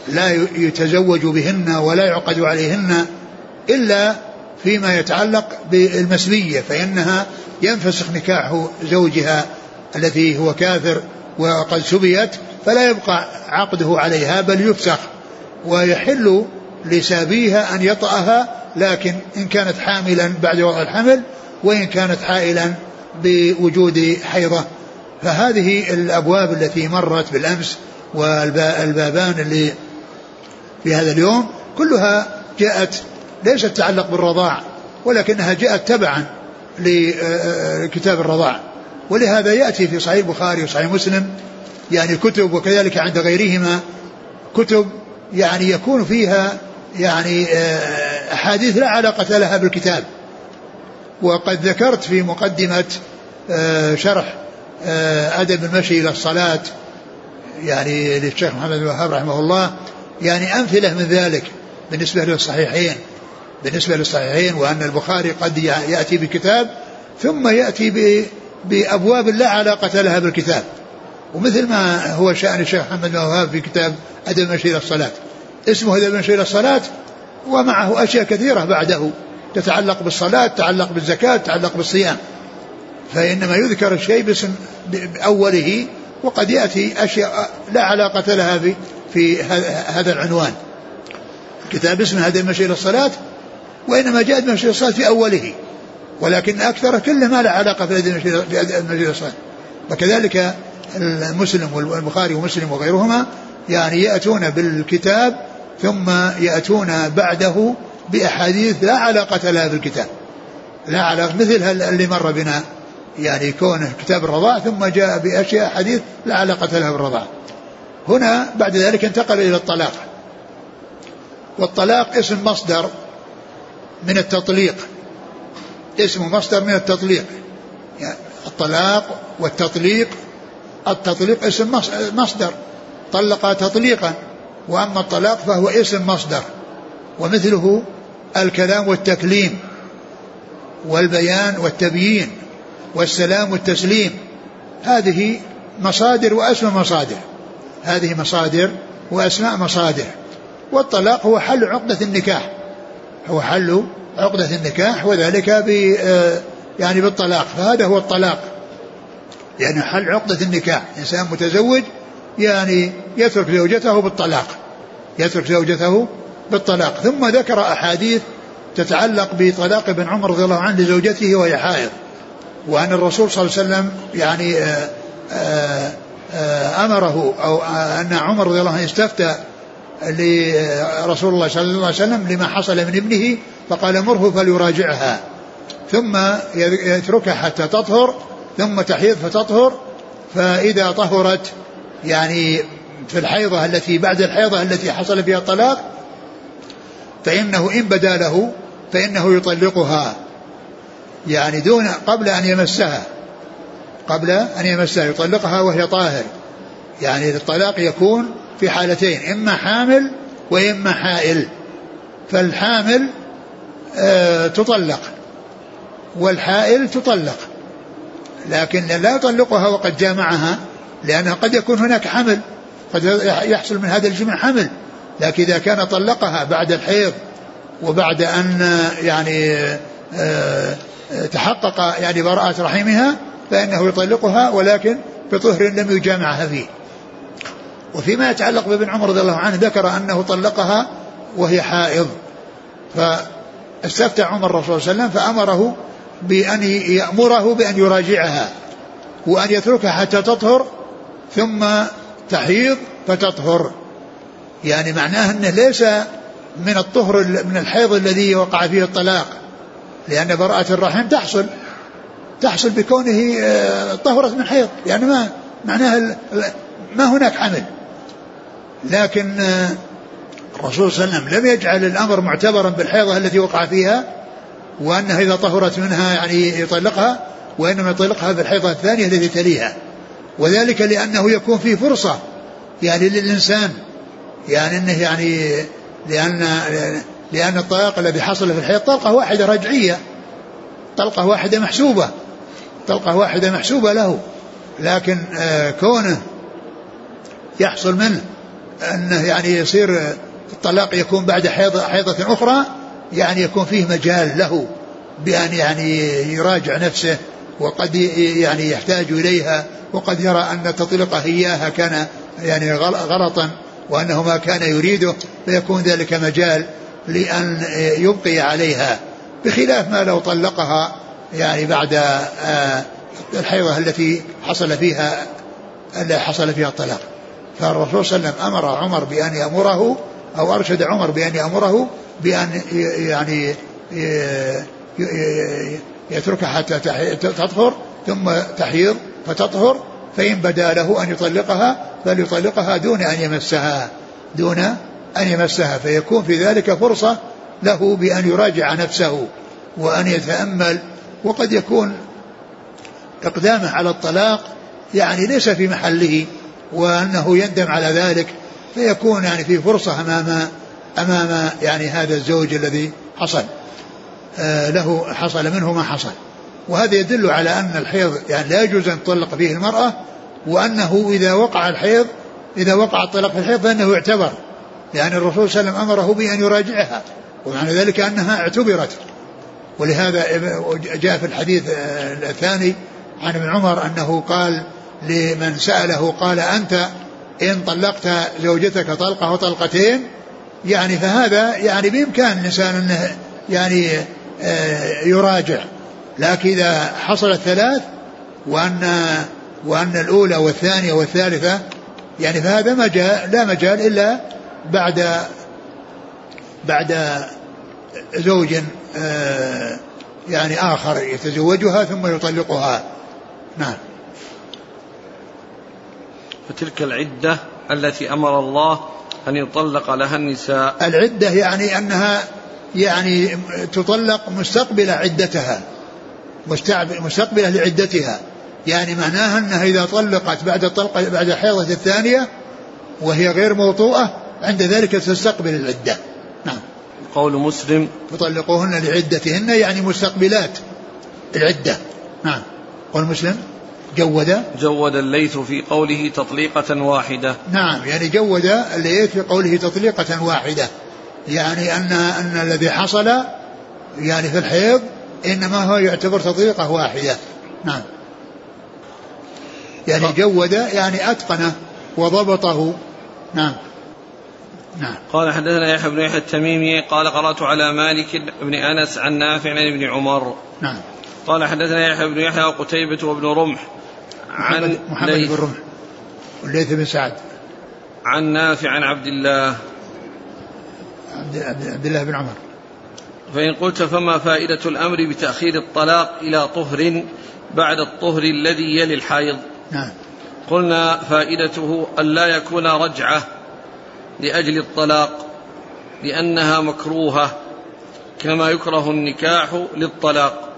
لا يتزوج بهن ولا يعقد عليهن إلا فيما يتعلق بالمسبية فإنها ينفسخ نكاح زوجها التي هو كافر وقد سبيت فلا يبقى عقده عليها بل يفسخ ويحل لسابيها أن يطأها لكن إن كانت حاملا بعد وضع الحمل وإن كانت حائلا بوجود حيضة. فهذه الأبواب التي مرت بالأمس والبابان اللي في هذا اليوم كلها جاءت ليست تتعلق بالرضاع ولكنها جاءت تبعا لكتاب الرضاع. ولهذا يأتي في صحيح البخاري وصحيح مسلم يعني كتب وكذلك عند غيرهما كتب يعني يكون فيها يعني آه، أحاديث لا علاقة لها بالكتاب. وقد ذكرت في مقدمة آه، شرح آه، أدب المشي إلى الصلاة يعني للشيخ محمد بن الوهاب رحمه الله يعني أمثلة من ذلك بالنسبة للصحيحين. بالنسبة للصحيحين وأن البخاري قد يأتي بكتاب ثم يأتي بأبواب لا علاقة لها بالكتاب. ومثل ما هو شأن الشيخ محمد بن الوهاب في كتاب أدب المشي إلى الصلاة. اسمه أدب المشي إلى الصلاة ومعه أشياء كثيرة بعده. تتعلق بالصلاة تتعلق بالزكاة تتعلق بالصيام. فإنما يذكر الشيء باسم بأوله وقد يأتي أشياء لا علاقة لها في, في هذا العنوان. كتاب اسمه هذا المشي إلى الصلاة وإنما جاء المشي إلى الصلاة في أوله. ولكن أكثر كله ما له علاقة في المشي إلى الصلاة. وكذلك المسلم والبخاري ومسلم وغيرهما يعني يأتون بالكتاب ثم يأتون بعده بأحاديث لا علاقة لها بالكتاب. لا علاقة مثل اللي مر بنا يعني كونه كتاب الرضاع ثم جاء بأشياء حديث لا علاقة لها بالرضاع هنا بعد ذلك انتقل إلى الطلاق. والطلاق اسم مصدر من التطليق. اسم مصدر من التطليق. يعني الطلاق والتطليق التطليق اسم مصدر. طلق تطليقا وأما الطلاق فهو اسم مصدر. ومثله الكلام والتكليم والبيان والتبيين والسلام والتسليم. هذه مصادر وأسماء مصادر. هذه مصادر وأسماء مصادر. والطلاق هو حل عقدة النكاح. هو حل عقدة النكاح وذلك ب آه، يعني بالطلاق. فهذا هو الطلاق. يعني حل عقدة النكاح. إنسان متزوج يعني يترك زوجته بالطلاق. يترك زوجته بالطلاق. ثم ذكر أحاديث تتعلق بطلاق ابن عمر رضي الله عنه لزوجته وهي حائض. وأن الرسول صلى الله عليه وسلم يعني آآ آه، آآ آه، أمره أو أن عمر رضي الله عنه استفتى لرسول الله صلى الله عليه وسلم لما حصل من ابنه فقال مره فليراجعها. ثم يتركها حتى تطهر. ثم تحيض فتطهر فإذا طهرت يعني في الحيضة التي بعد الحيضة التي حصل فيها الطلاق فإنه إن بدا له فإنه يطلقها. يعني دون قبل أن يمسها قبل أن يمسها يطلقها وهي طاهر. يعني الطلاق يكون في حالتين إما حامل وإما حائل. فالحامل آه تطلق والحائل تطلق. لكن لا يطلقها وقد جامعها لأنها قد يكون هناك حمل قد يحصل من هذا الجمع حمل. لكن إذا كان طلقها بعد الحيض وبعد أن يعني آه، تحقق يعني براءة رحمها فإنه يطلقها ولكن بطهر لم يجامعها فيه. وفيما يتعلق بابن عمر رضي الله عنه ذكر أنه طلقها وهي حائض. فاستفتى عمر الرسول صلى الله عليه وسلم فأمره بأن يأمره بأن يراجعها وأن يتركها حتى تطهر ثم تحيض فتطهر. يعني معناه أنه ليس من الطهر من الحيض الذي وقع فيه الطلاق لأن براءة الرحم تحصل تحصل بكونه آه، طهرت من حيض. يعني ما معناها ما هناك حمل لكن آه، الرسول صلى الله عليه وسلم لم يجعل الأمر معتبرا بالحيضة التي وقع فيها وأنها إذا طهرت منها يعني يطلقها وإنما يطلقها بالحيضة الثانية التي تليها. وذلك لأنه يكون فيه فرصة يعني للإنسان يعني أنه يعني لأن لأن الطلاق الذي حصل في الحيض طلقة واحدة رجعية طلقة واحدة محسوبة طلقة واحدة محسوبة له. لكن آه، كونه يحصل منه أنه يعني يصير الطلاق يكون بعد حيضة, حيضة أخرى يعني يكون فيه مجال له بأن يعني يراجع نفسه وقد يعني يحتاج إليها وقد يرى أن تطلقه إياها كان يعني غلطا وأنه ما كان يريده فيكون ذلك مجال لأن يبقي عليها بخلاف ما لو طلقها يعني بعد آه، الحيضة التي حصل فيها حصل فيها الطلاق. فالرسول صلى الله عليه وسلم أمر عمر بأن يأمره أو أرشد عمر بأن يأمره بأن يعني يتركها حتى تطهر ثم تحيض فتطهر فإن بدا له أن يطلقها فليطلقها دون أن يمسها دون أن يمسها فيكون في ذلك فرصة له بأن يراجع نفسه وأن يتأمل. وقد يكون إقدامه على الطلاق يعني ليس في محله وأنه يندم على ذلك فيكون يعني في فرصة أمام أمام يعني هذا الزوج الذي حصل. آه له حصل منه ما حصل. وهذا يدل على أن الحيض يعني لا يجوز أن تطلق فيه المرأة وأنه إذا وقع الحيض إذا وقع الطلاق في الحيض فإنه يعتبر لأن الرسول صلى الله عليه وسلم أمره بأن يراجعها ومعنى ذلك أنها اعتبرت. ولهذا جاء في الحديث الثاني عن ابن عمر أنه قال لمن سأله قال أنت إن طلقت زوجتك طلقة وطلقتين يعني فهذا يعني بإمكان الإنسان أنه يعني آه، يراجع. لكن إذا حصلت ثلاث وأن وأن الأولى والثانية والثالثة يعني فهذا مجال لا مجال إلا بعد بعد زوج آه، يعني آخر يتزوجها ثم يطلقها. نعم. فتلك العدة التي أمر الله أن يطلق لها النساء. العدة يعني أنها يعني تطلق مستقبلة عدتها مستقبلة لعدتها. يعني معناها أنها إذا طلقت بعد الطلقة بعد الحيضة الثانية وهي غير موطوءة عند ذلك تستقبل العدة. نعم. قول مسلم. فطلقوهن لعدتهن يعني مستقبلات العدة. نعم. قول مسلم. جود جود الليث في قوله تطليقة واحدة. نعم يعني جود الليث في قوله تطليقة واحدة. يعني أن أن الذي حصل يعني في الحيض إنما هو يعتبر تطليقة واحدة. نعم. يعني جود يعني أتقنه وضبطه. نعم. نعم. قال حدثنا يحيى بن يحيى التميمي قال قرأت على مالك بن أنس عن نافع عن ابن عمر. نعم. قال حدثنا يحيى بن يحيى وقتيبة وابن رمح. عن محمد بن رمح. والليث بن سعد. عن نافع عن عبد الله. عبد, عبد الله بن عمر. فإن قلت فما فائدة الأمر بتأخير الطلاق إلى طهر بعد الطهر الذي يلي الحيض نعم. قلنا فائدته أن لا يكون رجعة لأجل الطلاق لأنها مكروهة كما يكره النكاح للطلاق.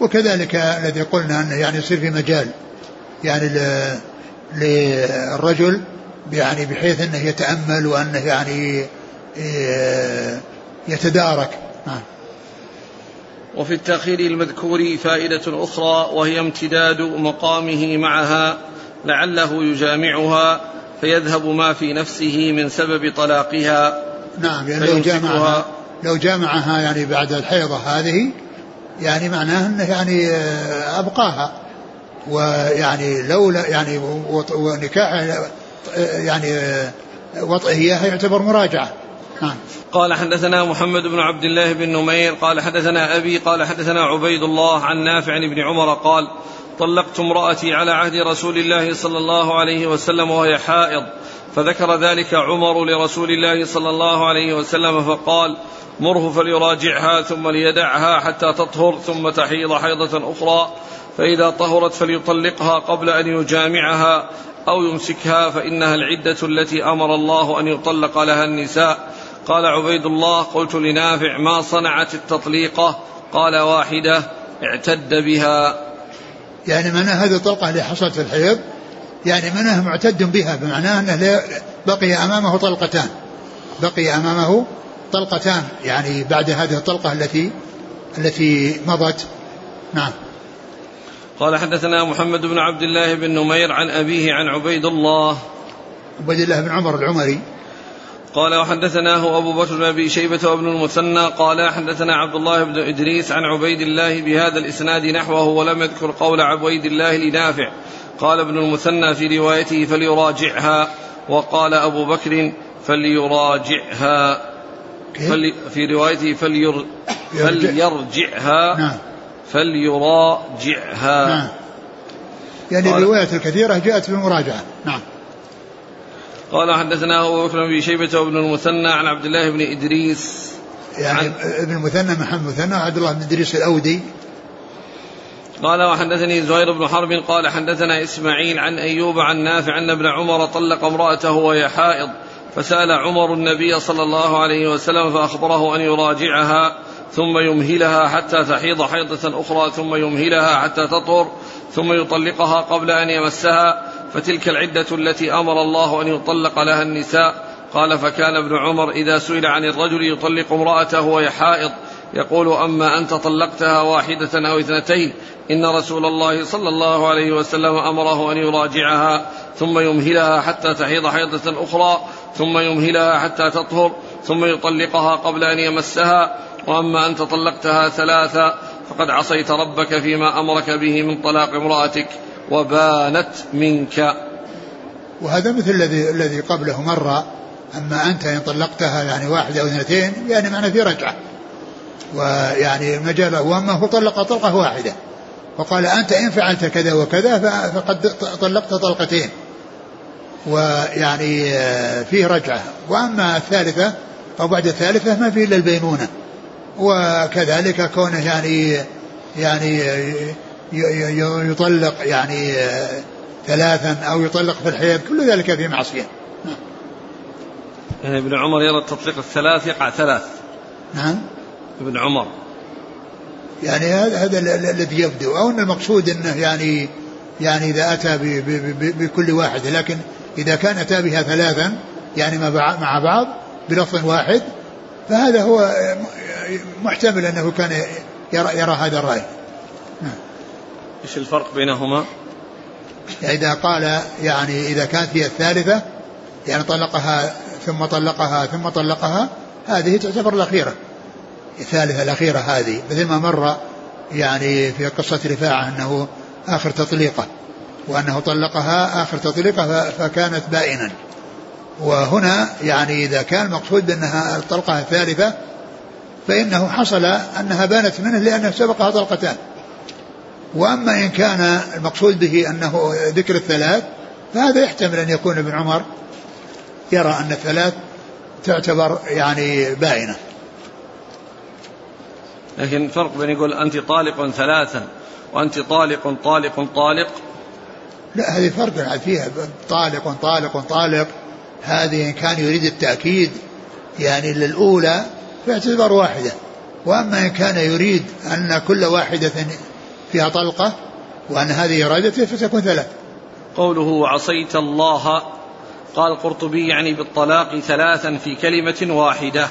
وكذلك الذي قلنا أنه يعني يصير في مجال يعني للرجل يعني بحيث أنه يتأمل وأنه يعني آه، يتدارك. نعم. وفي التأخير المذكور فائدة أخرى وهي امتداد مقامه معها لعله يجامعها فيذهب ما في نفسه من سبب طلاقها. نعم يعني لو جامعها لو جامعها يعني بعد الحيضة هذه يعني معناه إنه يعني آه، أبقاها. ويعني لولا يعني ونكاح آه، يعني آه، وطئه إياها يعتبر مراجعة. نعم. قال حدثنا محمد بن عبد الله بن نمير قال حدثنا أبي قال حدثنا عبيد الله عن نافع بن عمر قال طلقت امرأتي على عهد رسول الله صلى الله عليه وسلم وهي حائض فذكر ذلك عمر لرسول الله صلى الله عليه وسلم فقال مره فليراجعها ثم ليدعها حتى تطهر ثم تحيض حيضة أخرى. فإذا طهرت فليطلقها قبل أن يجامعها أو يمسكها فإنها العدة التي أمر الله أن يطلق لها النساء. قال عبيد الله قلت لنافع ما صنعت التطليقة؟ قال واحدة اعتد بها. يعني معناه هذه الطلقة اللي حصلت في الحيض يعني معناه معتد بها بمعناه أنه بقي أمامه طلقتان. بقي أمامه طلقتان يعني بعد هذه الطلقة التي التي مضت. نعم. قال حدثنا محمد بن عبد الله بن نمير عن أبيه عن عبيد الله. عبيد الله بن عمر العمري. قال وحدثناه أبو بكر بن أبي شيبة وابن المثنى. قال حدثنا عبد الله بن إدريس عن عبيد الله بهذا الإسناد نحوه ولم يذكر قول عبيد الله لنافع. قال ابن المثنى في روايته فليراجعها وقال أبو بكر فليراجعها. فلي في روايته فلير فليرجعها. نعم. فليراجعها. نعم. يعني الروايات الكثيرة جاءت بالمراجعة نعم. قال حدثنا أبو بكر بن شيبة وابن المثنى عن عبد الله بن إدريس يعني عن ابن المثنى محمد مثنى عبد الله بن إدريس الأودي. قال وحدثني زهير بن حرب قال حدثنا إسماعيل عن أيوب عن نافع أن ابن عمر طلق امرأته وهي حائض. فسأل عمر النبي صلى الله عليه وسلم فأخبره أن يراجعها ثم يمهلها حتى تحيض حيضة أخرى ثم يمهلها حتى تطهر ثم يطلقها قبل أن يمسها فتلك العدة التي أمر الله أن يطلق لها النساء. قال فكان ابن عمر إذا سئل عن الرجل يطلق امرأته وهي حائض يقول أما أنت طلقتها واحدة أو اثنتين إن رسول الله صلى الله عليه وسلم أمره أن يراجعها ثم يمهلها حتى تحيض حيضة أخرى ثم يمهلها حتى تطهر ثم يطلقها قبل أن يمسها. وأما أنت طلقتها ثلاثا فقد عصيت ربك فيما أمرك به من طلاق امرأتك وبانت منك. وهذا مثل الذي الذي قبله مر أما أنت إن طلقتها يعني واحدة أو اثنتين يعني معنى في رجعة. ويعني مجال وأما هو طلق طلقة واحدة. وقال أنت إن فعلت كذا وكذا فقد طلقت طلقتين. ويعني آه، فيه رجعة. وأما الثالثة أو بعد الثالثة ما فيه إلا البينونة. وكذلك كونه يعني يعني يطلق يعني ثلاثا أو يطلق في الحيض كل ذلك في معصية. نعم. يعني ابن عمر يرى التطليق الثلاث يقع ثلاث. نعم. ابن عمر. يعني هذا هذا الذي يبدو. أو إن المقصود إنه يعني يعني إذا أتى بكل واحد لكن إذا كان أتى بها ثلاثا يعني مع بعض بلفظ واحد فهذا هو محتمل أنه كان يرى, يرى هذا الرأي نعم. إيش الفرق بينهما؟ إذا قال يعني إذا كانت هي الثالثة يعني طلقها ثم طلقها ثم طلقها هذه تعتبر الأخيرة الثالثة الأخيرة هذه مثل ما مر يعني في قصة رفاعة أنه آخر تطليقة وأنه طلقها آخر تطليقة فكانت بائنا. وهنا يعني إذا كان المقصود بأنها الطلقة الثالثة فإنه حصل أنها بانت منه لأنه سبقها طلقتان. وأما إن كان المقصود به أنه ذكر الثلاث فهذا يحتمل أن يكون ابن عمر يرى أن الثلاث تعتبر يعني باينة لكن فرق بين يقول أنت طالق ثلاثا وأنت طالق طالق طالق لا هذه فرق فيها طالق طالق طالق. هذه إن كان يريد التأكيد يعني للأولى فاعتبار واحدة. وأما إن كان يريد أن كل واحدة فيها طلقة وأن هذه إرادته فتكون ثلاث. قوله وعصيت الله قال القرطبي يعني بالطلاق ثلاثا في كلمة واحدة.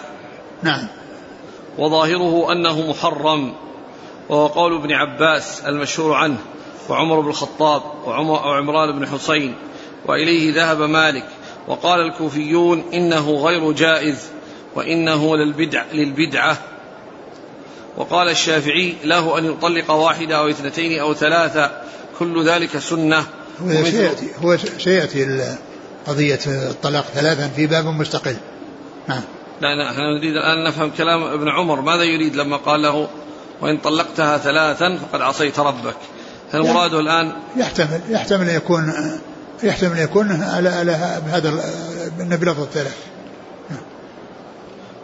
نعم. وظاهره أنه محرم. وهو قول ابن عباس المشهور عنه. وعمر بن الخطاب وعمران بن حسين وإليه ذهب مالك وقال الكوفيون إنه غير جائز وإنه للبدع للبدعة. وقال الشافعي له أن يطلق واحدة أو اثنتين أو ثلاثة كل ذلك سنة. هو سيأتي هو سيأتي قضية الطلاق ثلاثا في باب مستقل. نعم. لا لا إحنا نريد الآن نفهم كلام ابن عمر. ماذا يريد لما قال له وإن طلقتها ثلاثا فقد عصيت ربك؟ هل مراده الآن؟ يحتمل يحتمل أن يكون يحتمل أن يكون على على بهذا بلفظ الثلاث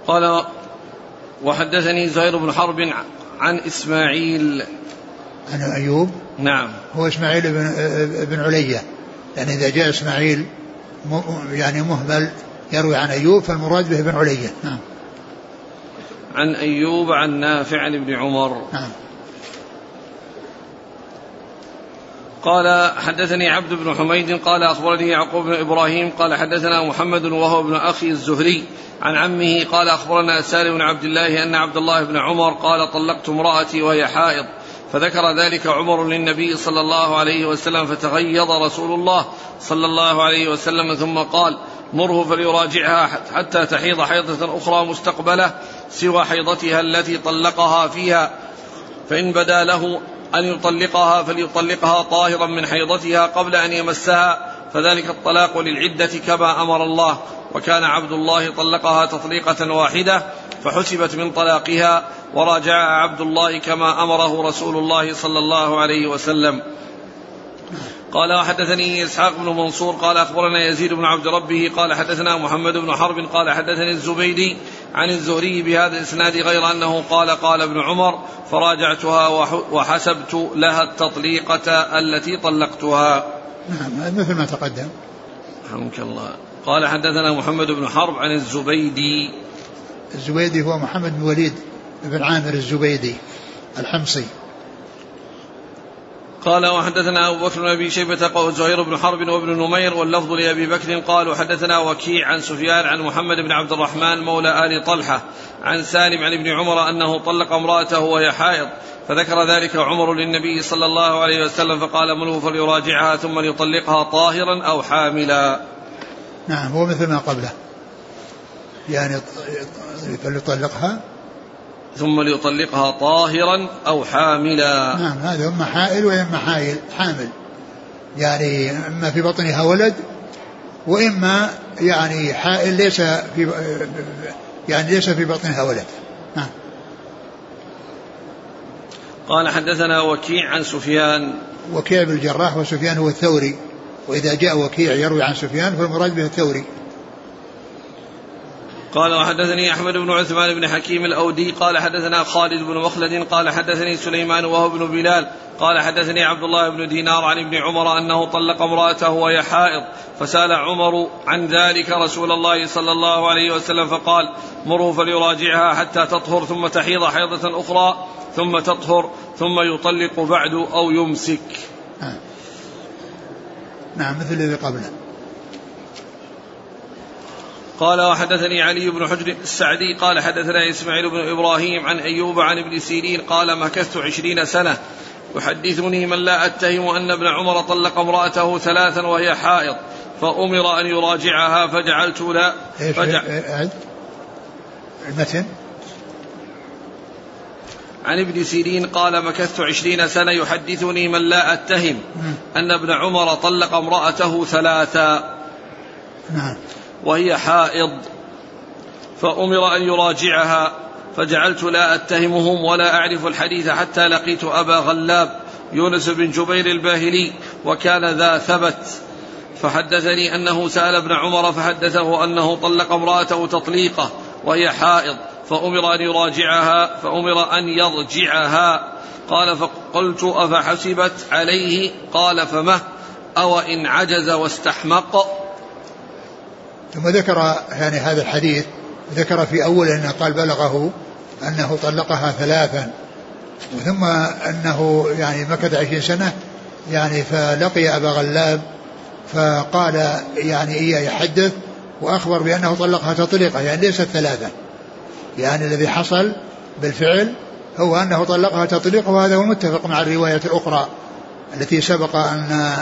قال وحدثني زهير بن حرب عن إسماعيل. عن أيوب؟ نعم. هو إسماعيل بن, بن علية. يعني إذا جاء إسماعيل يعني مهمل يروي عن أيوب فالمراد به بن علية. نعم. عن أيوب عن نافع عن ابن عمر. نعم. قال حدثني عبد بن حميد قال أخبرني يعقوب بن إبراهيم قال حدثنا محمد وهو ابن أخي الزهري عن عمه قال أخبرنا سالم بن عبد الله أن عبد الله بن عمر قال طلقت امرأتي وهي حائض فذكر ذلك عمر للنبي صلى الله عليه وسلم فتغيظ رسول الله صلى الله عليه وسلم ثم قال مره فليراجعها حتى تحيض حيضة أخرى مستقبلة سوى حيضتها التي طلقها فيها فإن بدا له أن يطلقها فليطلقها طاهرا من حيضتها قبل أن يمسها. فذلك الطلاق للعدة كما أمر الله. وكان عبد الله طلقها تطليقة واحدة فحسبت من طلاقها. وراجع عبد الله كما أمره رسول الله صلى الله عليه وسلم. قال وحدثني إسحاق بن منصور قال أخبرنا يزيد بن عبد ربه قال حدثنا محمد بن حرب قال حدثني الزبيدي عن الزهري بهذا الإسناد غير أنه قال قال ابن عمر فراجعتها وحسبت لها التطليقة التي طلقتها. نعم مثل ما تقدم. رحمك الله. قال حدثنا محمد بن حرب عن الزبيدي. الزبيدي هو محمد بن وليد بن عامر الزبيدي الحمصي. قال وحدثنا أبو بكر بن أبي شيبة زهير بن حرب وابن نمير واللفظ لأبي بكر قال وحدثنا وكيع عن سفيان عن محمد بن عبد الرحمن مولى آل طلحة عن سالم عن ابن عمر أنه طلق امرأته وهي حائض فذكر ذلك عمر للنبي صلى الله عليه وسلم فقال مله فليراجعها ثم ليطلقها طاهرا أو حاملا. نعم هو مثل ما قبله. يعني فليطلقها ثم ليطلقها طاهرا أو حاملا. نعم هذا إما حائل وإما حائل حامل. يعني إما في بطنها ولد وإما يعني حائل ليس في يعني ليس في بطنها ولد. نعم. قال حدثنا وكيع عن سفيان. وكيع بن الجراح وسفيان هو الثوري. وإذا جاء وكيع يروي عن سفيان فالمراد به الثوري. قال وحدثني أحمد بن عثمان بن حكيم الأودي قال حدثنا خالد بن مخلد قال حدثني سليمان وهو بن بلال قال حدثني عبد الله بن دينار عن ابن عمر أنه طلق امرأته وهي حائض فسأل عمر عن ذلك رسول الله صلى الله عليه وسلم فقال مروا فليراجعها حتى تطهر ثم تحيض حيضة أخرى ثم تطهر ثم يطلق بعد أو يمسك. نعم, نعم مثل الذي قبله. قال وحدثني علي بن حجر السعدي قال حدثنا إسماعيل بن إبراهيم عن أيوب عن ابن سيرين قال مكثت عشرين سنة. يحدثني من لا أتهم أن ابن عمر طلق امرأته ثلاثا وهي حائض فأمر أن يراجعها فجعلت لا فجع المتن عن ابن سيرين قال مكثت عشرين سنة. يحدثني من لا أتهم أن ابن عمر طلق امرأته ثلاثا. نعم. وهي حائض فأمر أن يراجعها فجعلت لا أتهمهم ولا أعرف الحديث حتى لقيت أبا غلاب يونس بن جبير الباهلي وكان ذا ثبت. فحدثني أنه سأل ابن عمر فحدثه أنه طلق امرأته تطليقة وهي حائض فأمر أن يراجعها فأمر أن يرجعها. قال فقلت أفحسبت عليه؟ قال فمه أو إن عجز واستحمق؟ ثم ذكر يعني هذا الحديث ذكر في أول أنه قال بلغه أنه طلقها ثلاثا ثم أنه يعني مكث عشرين سنة يعني فلقي أبا غلاب فقال يعني إياه يحدث وأخبر بأنه طلقها تطليقة يعني ليست ثلاثة يعني الذي حصل بالفعل هو أنه طلقها تطليقة وهذا هو المتفق مع الرواية الأخرى التي سبق أن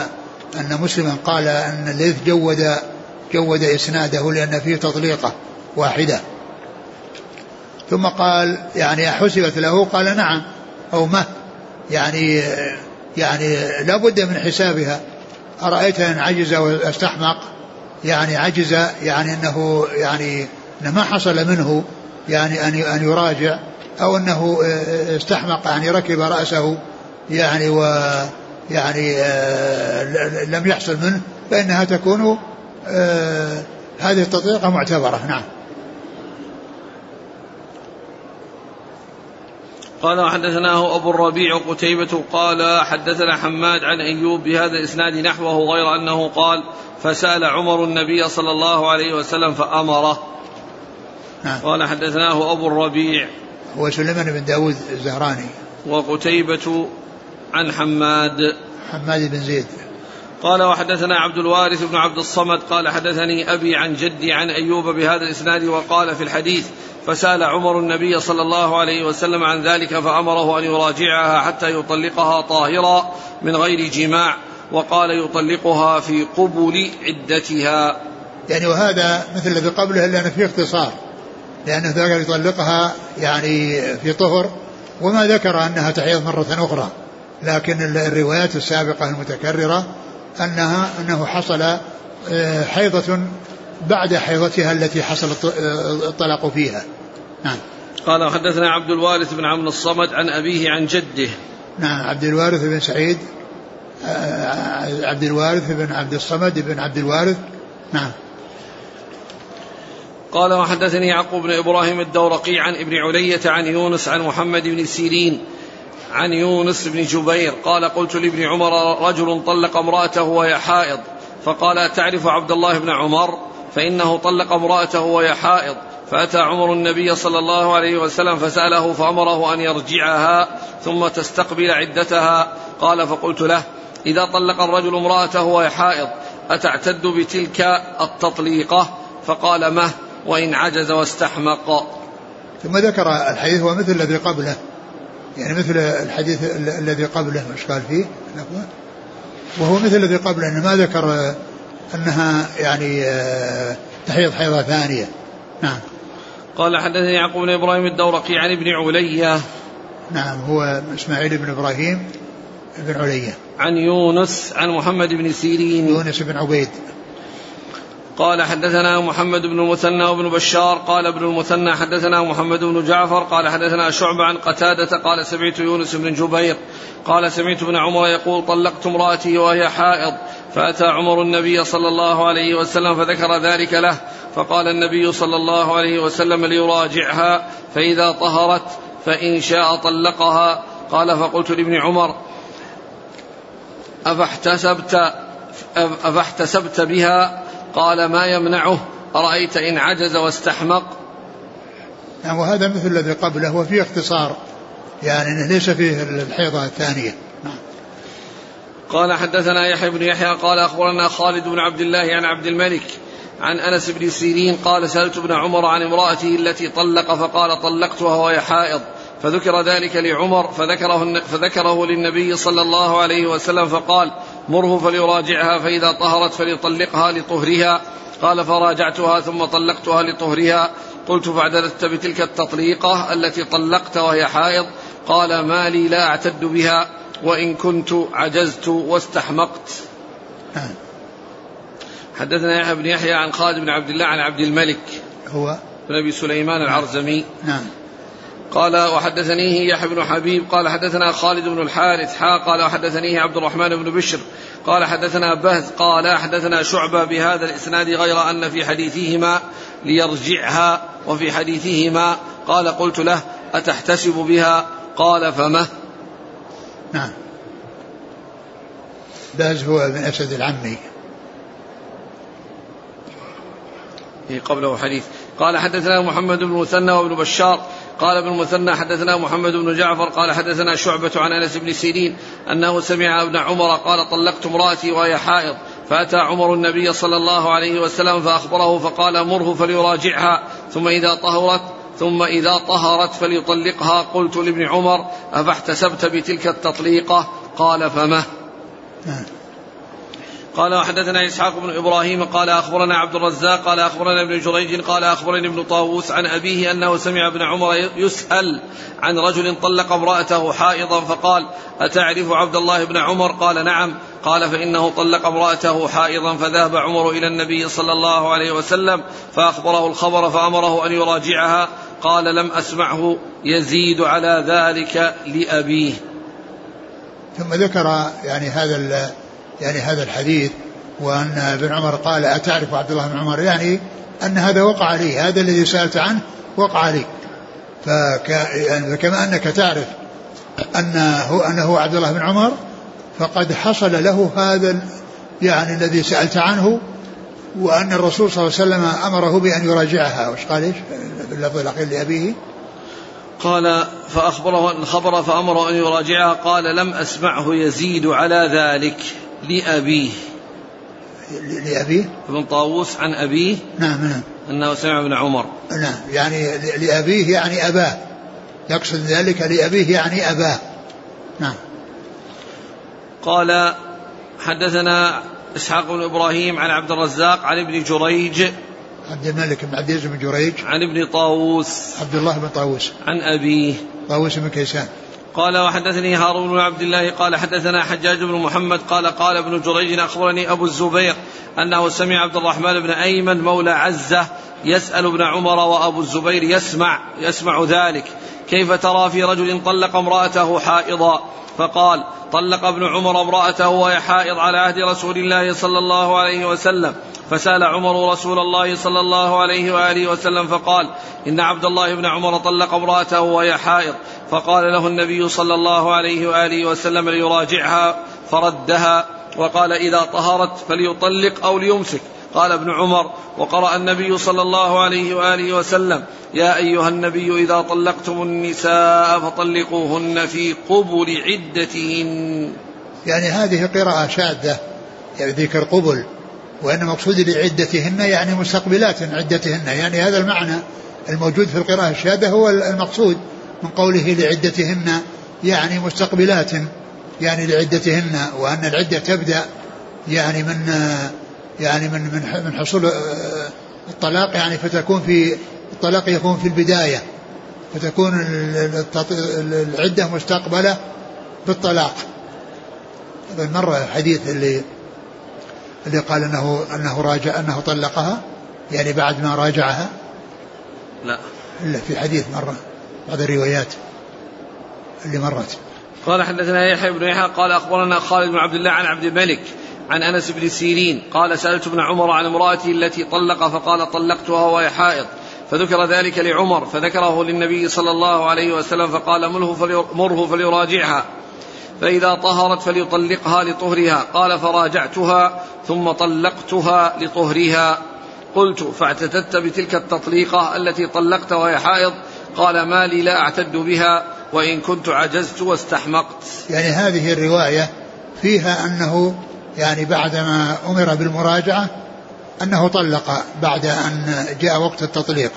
أن مسلما قال أن الليث جود جود إسناده لأن فيه تطليقة واحدة. ثم قال يعني أحسبت له؟ قال نعم أو ما. يعني يعني لا بد من حسابها. أرأيت أن عجز واستحمق؟ يعني عجز يعني أنه يعني ما حصل منه يعني أن أن يراجع أو أنه استحمق يعني ركب رأسه يعني و يعني آه، لم يحصل منه فإنها تكون هذه التطبيقة معتبرة نعم. قال وحدثناه أبو الربيع قتيبة قال حدثنا حماد عن أيوب بهذا الإسناد نحوه غير أنه قال فسأل عمر النبي صلى الله عليه وسلم فأمره. نعم. قال حدثناه أبو الربيع. هو سليمان بن داود الزهراني. وقتيبة عن حماد. حماد بن زيد. قال وحدثنا عبد الوارث بن عبد الصمد قال حدثني أبي عن جدي عن أيوب بهذا الإسناد وقال في الحديث فسأل عمر النبي صلى الله عليه وسلم عن ذلك فأمره أن يراجعها حتى يطلقها طاهرا من غير جماع وقال يطلقها في قبل عدتها. يعني وهذا مثل الذي قبله إلا أن فيه اختصار لأنه ذكر يطلقها يعني في طهر وما ذكر أنها تحيض مرة أخرى لكن الروايات السابقة المتكررة أنها أنه حصل آه، حيضة بعد حيضتها التي حصل الطلاق فيها. نعم. قال حدثنا عبد الوارث بن عمرو الصمد عن أبيه عن جده. نعم عبد الوارث بن سعيد آه، عبد الوارث بن عبد الصمد بن عبد الوارث. نعم. قال وحدثني يعقوب بن إبراهيم الدورقي عن ابن علية عن يونس عن محمد بن سيرين عن يونس بن جبير قال قلت لابن عمر رجل طلق امرأته وهي حائض فقال تعرف عبد الله بن عمر؟ فإنه طلق امرأته وهي حائض. فأتى عمر النبي صلى الله عليه وسلم فسأله فأمره أن يرجعها ثم تستقبل عدتها. قال فقلت له إذا طلق الرجل امرأته وهي حائض أتعتد بتلك التطليقة؟ فقال مه وإن عجز واستحمق. ثم ذكر الحديث هو مثل الذي قبله. يعني مثل الحديث الذي قبله مش قال فيه وهو مثل الذي قبله إنه ما ذكر أنها يعني آه، تحيض حيضة ثانية. نعم. قال حدثني يعقوب بن إبراهيم الدورقي عن ابن علية نعم هو إسماعيل بن إبراهيم بن علية عن يونس عن محمد بن سيرين. يونس بن عبيد. قال حدثنا محمد بن المثنى وابن بشار قال ابن المثنى حدثنا محمد بن جعفر قال حدثنا شعبة عن قتادة قال سمعت يونس بن جبير قال سمعت ابن عمر يقول طلقت امرأتي وهي حائض فأتى عمر النبي صلى الله عليه وسلم فذكر ذلك له فقال النبي صلى الله عليه وسلم ليراجعها فإذا طهرت فإن شاء طلقها. قال فقلت لابن عمر أفاحتسبت أفاحتسبت بها؟ قال ما يمنعه؟ أرأيت إن عجز واستحمق؟ نعم وهذا مثل الذي قبله وفيه اختصار يعني إنه ليس فيه الحيضة الثانية. نعم. قال حدثنا يحيى بن يحيى قال أخبرنا خالد بن عبد الله عن عبد الملك عن أنس بن سيرين قال سألت ابن عمر عن امراته التي طلق فقال طلقتها وهي حائض فذكر ذلك لعمر فذكره فذكره للنبي صلى الله عليه وسلم فقال مره فليراجعها فإذا طهرت فليطلقها لطهرها. قال فراجعتها ثم طلقتها لطهرها. قلت فاعتدت بتلك التطليقة التي طلقت وهي حائض. قال ما لي لا أعتد بها وإن كنت عجزت واستحمقت. حدثنا يحيى بن يحيى عن خالد بن عبد الله عن عبد الملك هو بن أبي سليمان العرزمي. نعم. قال وحدثنيه يحيى بن حبيب قال حدثنا خالد بن الحارث حا قال وحدثنيه عبد الرحمن بن بشر قال حدثنا بهز قال حدثنا شعبة بهذا الإسناد غير أن في حديثهما ليرجعها وفي حديثهما قال قلت له أتحتسب بها؟ قال فما؟ نعم. بهز هو بن أسد العمي قبله حديث. قال حدثنا محمد بن مثنى وابن بشار قال ابن المثنى حدثنا محمد بن جعفر قال حدثنا شعبة عن أنس بن سيرين أنه سمع ابن عمر قال طلقت امرأتي وهي حائض فأتى عمر النبي صلى الله عليه وسلم فأخبره فقال مره فليراجعها ثم إذا طهرت ثم إذا طهرت فليطلقها قلت لابن عمر أفاحتسبت بتلك التطليقة قال فما نعم. قال وحدثنا إسحاق بن إبراهيم قال أخبرنا عبد الرزاق قال أخبرنا ابن جريج قال أخبرني ابن طاووس عن أبيه أنه سمع ابن عمر يسأل عن رجل طلق امرأته حائضا فقال أتعرف عبد الله بن عمر؟ قال نعم. قال فإنه طلق امرأته حائضا فذهب عمر إلى النبي صلى الله عليه وسلم فأخبره الخبر فأمره أن يراجعها. قال لم أسمعه. يزيد على ذلك لأبيه. ثم ذكر يعني هذا يعني هذا الحديث وأن ابن عمر قال أتعرف عبد الله بن عمر؟ يعني أن هذا وقع لي هذا الذي سألت عنه وقع لي. فك يعني فكما أنك تعرف أنه أنه عبد الله بن عمر فقد حصل له هذا يعني الذي سألت عنه وأن الرسول صلى الله عليه وسلم أمره بأن يراجعها. وش قال؟ إيش؟ اللفظ الأخير لأبيه. قال فأخبره الخبر فأمره أن يراجعها قال لم أسمعه يزيد على ذلك. لأبيه. لأبيه؟ ابن طاووس عن أبيه. نعم نعم. أنه سمع ابن عمر. نعم يعني لأبيه يعني أباه. يقصد ذلك لأبيه يعني أباه. نعم. قال حدثنا إسحاق بن إبراهيم عن عبد الرزاق عن ابن جريج. عبد الملك بن عبد العزيز بن جريج. عن ابن طاووس. عبد الله بن طاووس. عن أبيه. طاووس بن كيسان. قال وحدثني هارون بن عبد الله قال حدثنا حجاج بن محمد قال قال ابن جريج أخبرني أبو الزبير أنه سمع عبد الرحمن بن أيمن مولى عزة يسأل ابن عمر وأبو الزبير يسمع يسمع ذلك. كيف ترى في رجل طلق امرأته حائضا؟ فقال طلق ابن عمر امرأته وهي حائض على عهد رسول الله صلى الله عليه وسلم. فسأل عمر رسول الله صلى الله عليه وآله وسلم فقال إن عبد الله بن عمر طلق امرأته وهي حائض. فقال له النبي صلى الله عليه وآله وسلم ليراجعها فردها وقال إذا طهرت فليطلق أو ليمسك. قال ابن عمر وقرأ النبي صلى الله عليه وآله وسلم يا أيها النبي إذا طلقتم النساء فطلقوهن في قبل عدتهن. يعني هذه قراءة شاذة يعني ذكر قبل وأن مقصود لعدتهن يعني مستقبلات عدتهن يعني هذا المعنى الموجود في القراءة الشاذة هو المقصود من قوله لعدتهن يعني مستقبلات يعني لعدتهن وأن العدة تبدأ يعني من يعني من من من حصول الطلاق يعني فتكون في الطلاق يكون في البداية فتكون العدة مستقبلة بالطلاق مرة الحديث اللي اللي قال انه إنه راجع إنه طلقها يعني بعد ما راجعها. لا. إلا في حديث مرة بعض الروايات اللي مرت. قال حدثنا يحيى بن يحيى قال أخبرنا خالد بن عبد الله عن عبد الملك عن أنس بن سيرين قال سألت ابن عمر عن امراته التي طلق فقال طلقتها وهي حائض فذكر ذلك لعمر فذكره للنبي صلى الله عليه وسلم فقال مره فليراجعها فإذا طهرت فليطلقها لطهرها قال فراجعتها ثم طلقتها لطهرها قلت فاعتددت بتلك التطليقة التي طلقت وهي حائض قال ما لي لا أعتد بها وإن كنت عجزت واستحمقت. يعني هذه الرواية فيها أنه يعني بعدما أمر بالمراجعة أنه طلق بعد أن جاء وقت التطليق.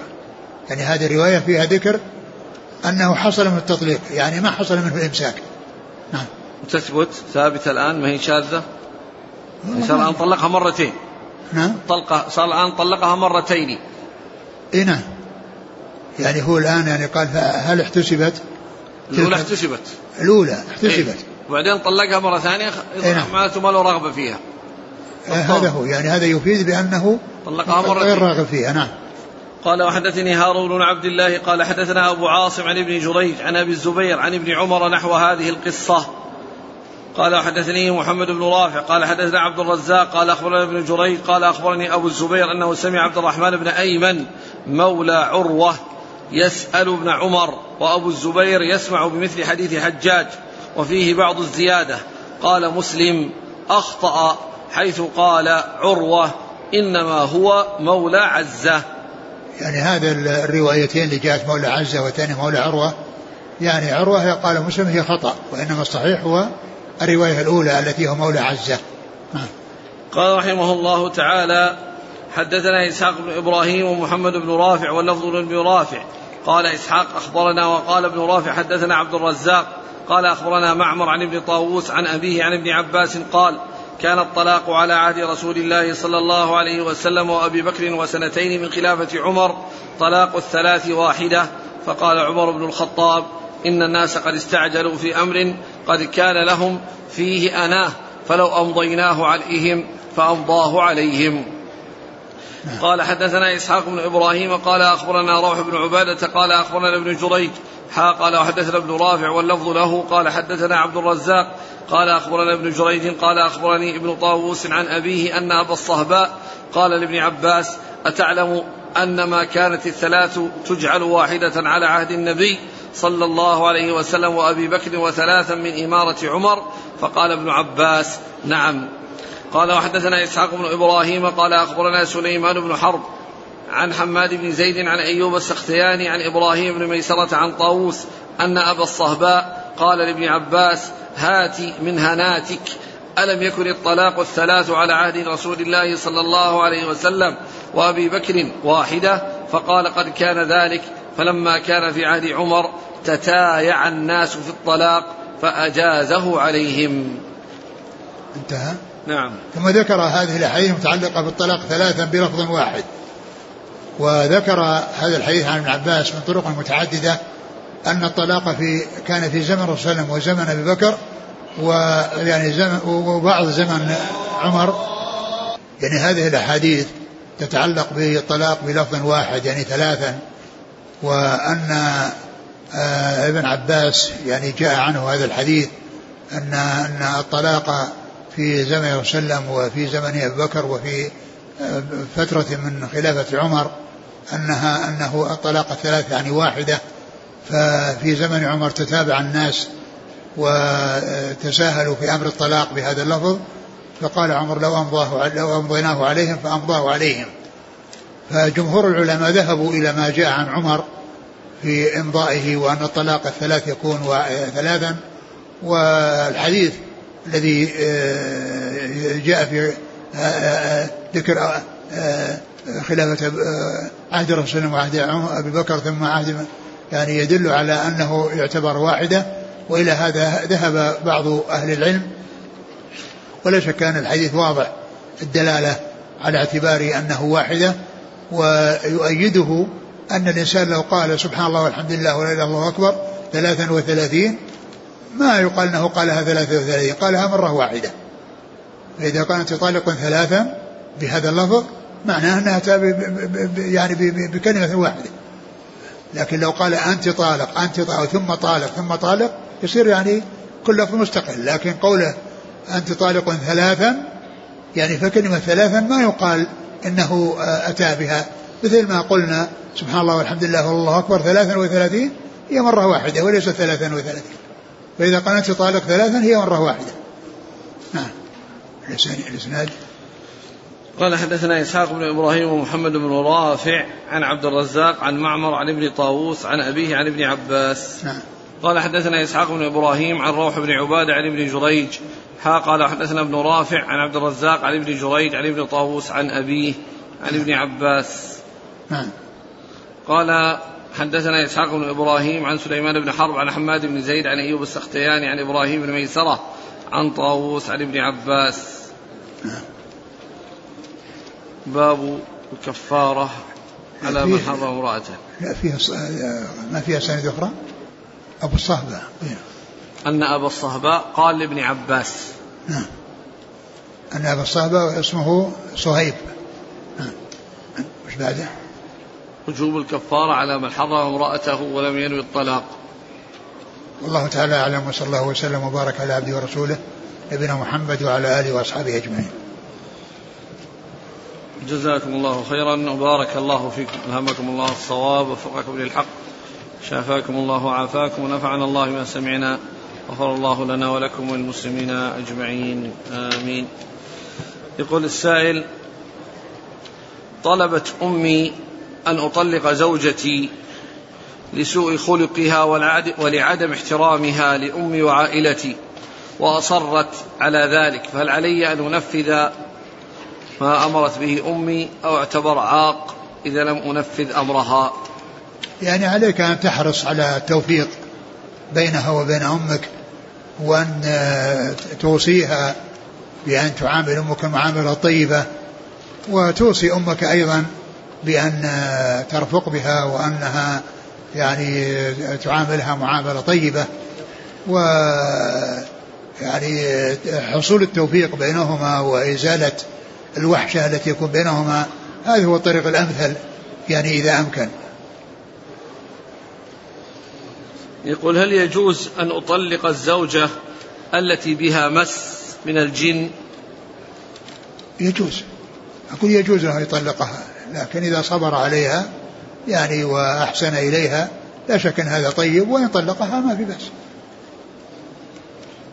يعني هذه الرواية فيها ذكر أنه حصل من التطليق يعني ما حصل منه الإمساك. نعم. تثبت ثابتة الآن ما هي شاذة؟ صار الآن طلقها مرتين. نعم. طلقة صار الآن طلقها مرتين. إي نعم. يعني هو الآن يعني قال هل احتسبت؟ الأولى احتسبت. الأولى احتسبت. إيه؟ وبعدين طلقها مرة ثانية إيه نعم. معناته ما له رغبة فيها. آه هذا هو يعني هذا يفيد بأنه طلقها مرة غير راغب فيها نعم. قال وحدثني هارون بن عبد الله قال حدثنا أبو عاصم عن ابن جريج عن أبي الزبير عن ابن عمر نحو هذه القصة. قال وحدثني محمد بن رافع قال حدثنا عبد الرزاق قال أخبرنا ابن جريج قال أخبرني أبو الزبير أنه سمع عبد الرحمن بن أيمن مولى عروة يسأل ابن عمر وأبو الزبير يسمع بمثل حديث حجاج. وفيه بعض الزيادة. قال مسلم أخطأ حيث قال عروة إنما هو مولى عزة. يعني هذا الروايتين اللي جاءت مولى عزة والثانية مولى عروة يعني عروة قال مسلم هي خطأ وإنما الصحيح هو الرواية الأولى التي هو مولى عزة. نعم. قال رحمه الله تعالى حدثنا إسحاق بن إبراهيم ومحمد بن رافع واللفظ بن رافع قال إسحاق أخبرنا وقال ابن رافع حدثنا عبد الرزاق قال أخبرنا معمر عن ابن طاووس عن أبيه عن ابن عباس قال كان الطلاق على عهد رسول الله صلى الله عليه وسلم وأبي بكر وسنتين من خلافة عمر طلاق الثلاث واحدة فقال عمر بن الخطاب إن الناس قد استعجلوا في أمر قد كان لهم فيه أناه فلو أمضيناه عليهم فأمضاه عليهم قال حدثنا إسحاق بن إبراهيم قال أخبرنا روح بن عبادة قال أخبرنا ابن جريج حا قال وحدثنا ابن رافع واللفظ له قال حدثنا عبد الرزاق قال أخبرنا ابن جريج قال أخبرني ابن طاووس عن أبيه أن أبا الصهباء قال لابن عباس أتعلم أن ما كانت الثلاث تجعل واحدة على عهد النبي صلى الله عليه وسلم وأبي بكر وثلاثا من إمارة عمر فقال ابن عباس نعم قال وحدثنا إسحاق بن إبراهيم قال أخبرنا سليمان بن حرب عن حماد بن زيد عن أيوب السختياني عن إبراهيم بن ميسرة عن طاووس أن أبا الصهباء قال لابن عباس هات من هناتك. ألم يكن الطلاق الثلاث على عهد رسول الله صلى الله عليه وسلم وأبي بكر واحدة؟ فقال قد كان ذلك. فلما كان في عهد عمر تتايع الناس في الطلاق فأجازه عليهم. انتهى؟ نعم. ثم ذكر هذه الأحاديث المتعلقة بالطلاق ثلاثا بلفظ واحد. وذكر هذا الحديث عن ابن عباس من طرق متعددة أن الطلاق في كان في زمن الرسول صلى الله عليه وسلم وزمن أبي بكر ويعني زمن وبعض زمن عمر. يعني هذه الأحاديث تتعلق بالطلاق بلفظ واحد يعني ثلاثا. وأن آه، ابن عباس يعني جاء عنه هذا الحديث أن أن الطلاق في زمن وسلم وفي زمن أبي بكر وفي فترة من خلافة عمر أنها أنه الطلاق الثلاث يعني واحدة. ففي زمن عمر تتابع الناس وتساهلوا في أمر الطلاق بهذا اللفظ. فقال عمر لو أمضاه لو أمضيناه عليهم فأمضاه عليهم. فجمهور العلماء ذهبوا إلى ما جاء عن عمر في إمضائه وأن الطلاق الثلاث يكون ثلاثا. والحديث الذي آه، جاء في آه، آه، ذكر خلافة عهد الرسول وعهد أبي بكر ثم عهد يعني يدل على أنه يعتبر واحدة وإلى هذا ذهب بعض أهل العلم. ولا شك أن الحديث واضح الدلالة على اعتبار أنه واحدة ويؤيده أن الإنسان لو قال سبحان الله والحمد لله ولا إله إلا الله أكبر ثلاثا وثلاثين ما يقال أنه قالها ثلاثة وثلاثين قالها مرة واحدة. فإذا كانت طالق ثلاثا بهذا اللفظ معناه أنها يعني بكلمة واحدة. لكن لو قال أنت طالق أنت طالق ثم طالق ثم طالق يصير يعني كل لفظ مستقل. لكن قوله أنت طالق ثلاثا يعني فكلمة ثلاثا ما يقال إنه أتى بها. مثل ما قلنا سبحان الله والحمد لله والله أكبر ثلاثا وثلاثين هي مرة واحدة وليست ثلاثا وثلاثين. فإذا قال أنت طالق ثلاثا هي مرة واحدة. نعم. الإسناد. قال حدثنا إسحاق بن إبراهيم ومحمد بن رافع عن عبد الرزاق عن معمر عن ابن طاووس عن أبيه عن ابن عباس. نعم. قال حدثنا إسحاق بن إبراهيم عن روح بن عبادة عن ابن جريج. ها قال حدثنا ابن رافع عن عبد الرزاق عن ابن جريج عن ابن طاووس عن أبيه عن ابن عباس. نعم. قال حدثنا إسحاق بن إبراهيم عن سليمان بن حرب عن حماد بن زيد عن أيوب السختياني عن إبراهيم بن ميسرة عن طاووس عن ابن عباس. باب الكفارة على من حرم امرأته. لا فيها ما فيها سند أخرى؟ أبو الصهبة أن أبا الصهباء قال لابن عباس. نعم. أن أبا الصهباء اسمه صهيب. نعم. وش بعده؟ وجوب الكفارة على من حرم امرأته ولم ينوي الطلاق. والله تعالى أعلم وصلى الله وسلم وبارك على عبده ورسوله نبينا محمد وعلى آله وأصحابه أجمعين. جزاكم الله خيرا وبارك الله فيكم ألهمكم الله الصواب وفقكم للحق شافاكم الله وعافاكم ونفعنا الله ما سمعنا غفر الله لنا ولكم وللمسلمين أجمعين آمين. يقول السائل طلبت أمي أن أطلق زوجتي لسوء خلقها ولعدم احترامها لأمي وعائلتي وأصرت على ذلك. فهل علي أن أنفذ ما أمرت به أمي أو اعتبر عاق إذا لم أنفذ أمرها؟ يعني عليك أن تحرص على التوفيق بينها وبين أمك وأن توصيها بأن تعامل أمك معاملة طيبة وتوصي أمك أيضا بأن ترفق بها وأنها يعني تعاملها معاملة طيبة و يعني حصول التوفيق بينهما وإزالة الوحشة التي يكون بينهما هذا هو الطريق الأمثل يعني إذا أمكن. يقول هل يجوز أن أطلق الزوجة التي بها مس من الجن؟ يجوز. أقول يجوز أن يطلقها. لكن إذا صبر عليها يعني وأحسن إليها لا شك أن هذا طيب وإن طلقها ما في بأس.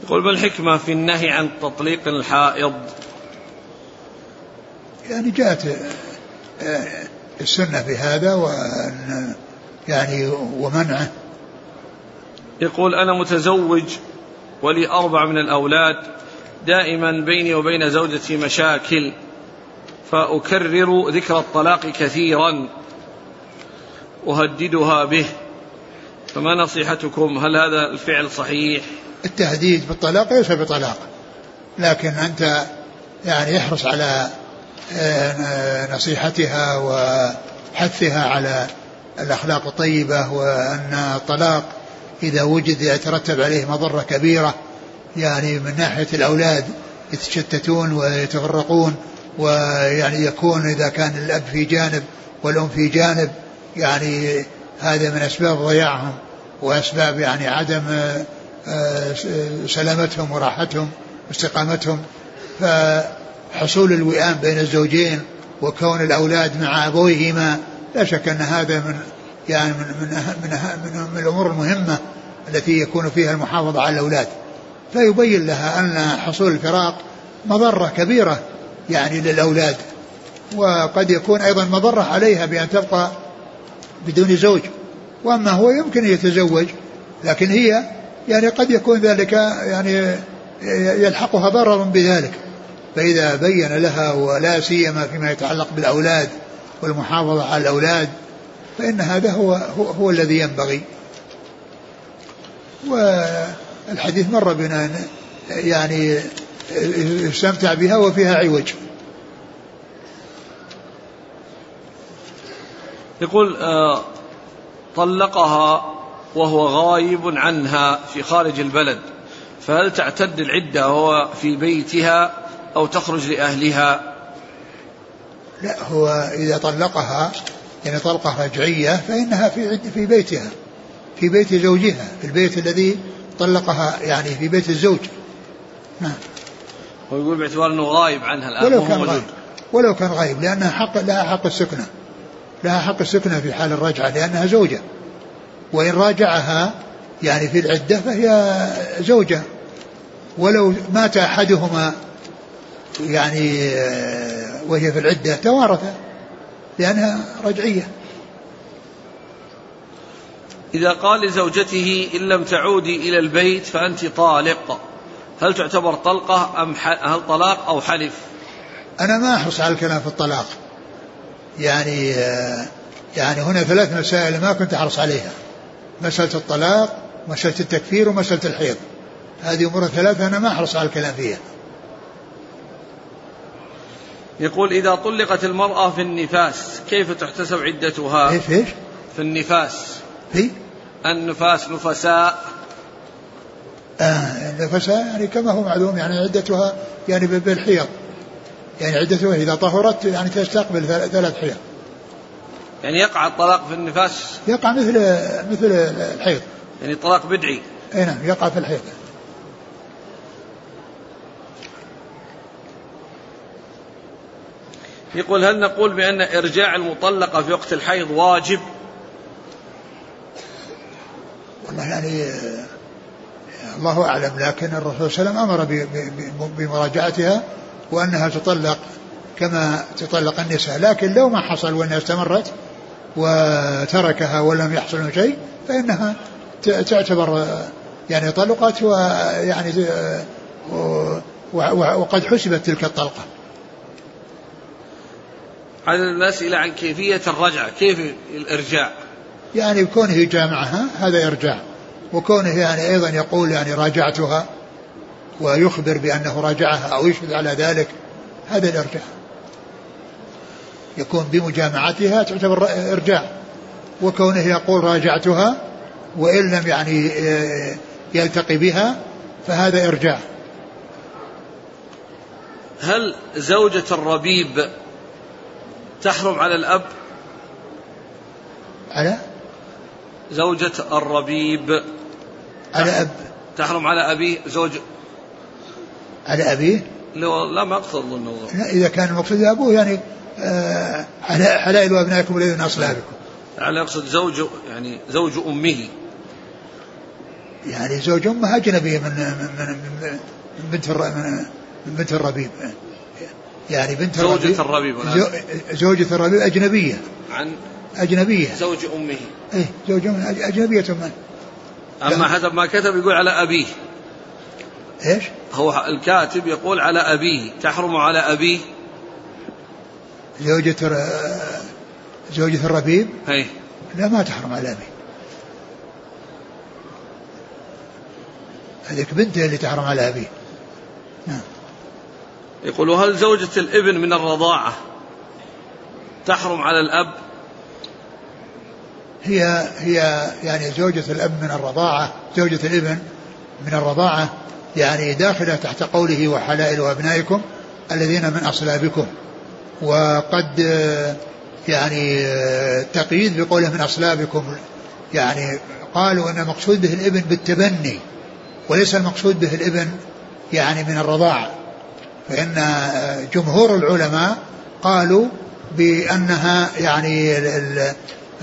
يقول ما الحكمة في النهي عن تطليق الحائض؟ يعني جاءت آه، السنة في هذا وأن يعني ومنعه. يقول أنا متزوج ولي أربع من الأولاد دائما بيني وبين زوجتي مشاكل. فأكرر ذكر الطلاق كثيرا. أهددها به. فما نصيحتكم؟ هل هذا الفعل صحيح؟ التهديد بالطلاق ليس بطلاق. لكن أنت يعني احرص على آه، نصيحتها وحثها على الأخلاق الطيبة وأن الطلاق إذا وجد يترتب عليه مضرة كبيرة يعني من ناحية الأولاد يتشتتون ويتفرقون ويعني يكون إذا كان الأب في جانب والأم في جانب يعني هذا من أسباب ضياعهم وأسباب يعني عدم آه، سلامتهم وراحتهم واستقامتهم فحصول الوئام بين الزوجين وكون الأولاد مع أبويهما لا شك أن هذا من يعني من من من, من, من الأمور المهمة التي يكون فيها المحافظة على الأولاد. فيبين لها أن حصول الفراق مضرة كبيرة يعني للأولاد. وقد يكون أيضا مضرة عليها بأن تبقى بدون زوج. وأما هو يمكن يتزوج لكن هي يعني قد يكون ذلك يعني يلحقها ضرر بذلك. فإذا بين لها ولا سيما فيما يتعلق بالأولاد والمحافظة على الأولاد فإن هذا هو هو, هو الذي ينبغي. والحديث مر بنا يعني يستمتع بها وفيها عوج. يقول آه طلقها وهو غايب عنها في خارج البلد. فهل تعتد العدة وهو في بيتها أو تخرج لأهلها؟ لا هو إذا طلقها يعني طلقة رجعية فإنها في في بيتها في بيت زوجها في البيت الذي طلقها يعني في بيت الزوج. نعم. ويقول باعتبار إنه غايب عنها الآن ولو كان غايب. ولو كان غايب لأنها حق لها حق السكنة. لها حق السكنة في حال الرجعة لأنها زوجة. وإن راجعها يعني في العدة فهي زوجة. ولو مات أحدهما يعني آه، وهي في العدة توارثا لأنها رجعية. إذا قال لزوجته إن لم تعودي إلى البيت فأنت طالق. هل تعتبر طلقة أم هل طلاق أو حلف؟ أنا ما أحرص على الكلام في الطلاق. يعني يعني هنا ثلاث مسائل ما كنت أحرص عليها. مسألة الطلاق مسألة التكفير ومسألة الحيض. هذه أمور ثلاثة أنا ما أحرص على الكلام فيها. يقول إذا طلقت المرأة في النفاس كيف تحتسب عدتها؟ إيش إيش؟ في النفاس. في؟ النفاس نفساء. آه النفساء يعني كما هو معلوم يعني عدتها يعني بالحيض. يعني عدتها إذا طهرت يعني تستقبل ثلاث حيض. يعني يقع الطلاق في النفاس؟ يقع مثل مثل الحيض. يعني طلاق بدعي. إي نعم يقع في الحيض. يقول هل نقول بأن إرجاع المطلقة في وقت الحيض واجب؟ والله يعني الله أعلم لكن الرسول صلى الله عليه وسلم أمر بمراجعتها وأنها تطلق كما تطلق النساء لكن لو ما حصل وأنها استمرت وتركها ولم يحصل شيء فإنها تعتبر يعني طلقت ويعني وقد حسبت تلك الطلقة. عدد الأسئلة عن كيفية الرجعة كيف الإرجاع؟ يعني كونه جامعها هذا إرجاع. وكونه يعني أيضا يقول يعني راجعتها ويخبر بأنه راجعها أو يشهد على ذلك هذا الإرجاع. يكون بمجامعتها تعتبر إرجاع. وكونه يقول راجعتها وإن لم يعني آه، يلتقي بها فهذا إرجاع. هل زوجة الربيب تحرم على الأب؟ على؟ زوجة الربيب على أب تحرم على أبيه زوج على أبيه لا, لا ما أقصد النظر لا إذا كان المقصود أبوه يعني آه حلائل أبنائكم الذين أصلابكم يعني أقصد زوج يعني زوج أمه. يعني زوج أمه أجنبي من من من, من بنت من بنت الربيب. يعني بنت زوجة الربيب, زوجة الربيب أجنبية. عن أجنبية. زوج أمه. إيه زوج أمه أجنبية أمه أما حسب ما كتب يقول على أبيه. إيش؟ هو الكاتب يقول على أبيه تحرم على أبيه. زوجة زوجة الربيب؟ هي. لا ما تحرم على أبيه. هذيك بنته اللي تحرم على أبيه. نعم. يقول هل زوجة الابن من الرضاعة تحرم على الأب؟ هي هي يعني زوجة الأب من الرضاعة زوجة الابن من الرضاعة يعني داخلة تحت قوله وحلائل أبنائكم الذين من أصلابكم. وقد يعني تقييد بقوله من أصلابكم يعني قالوا أن المقصود به الابن بالتبني وليس المقصود به الابن يعني من الرضاعة. فإن جمهور العلماء قالوا بأنها يعني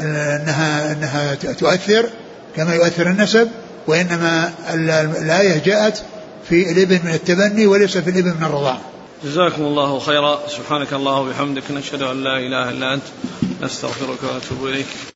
أنها أنها تؤثر كما يؤثر النسب وإنما الآية جاءت في الابن من التبني وليس في الابن من الرضاعة جزاكم الله خيرا. سبحانك الله وبحمدك نشهد أن لا إله إلا أنت نستغفرك ونتوب إليك.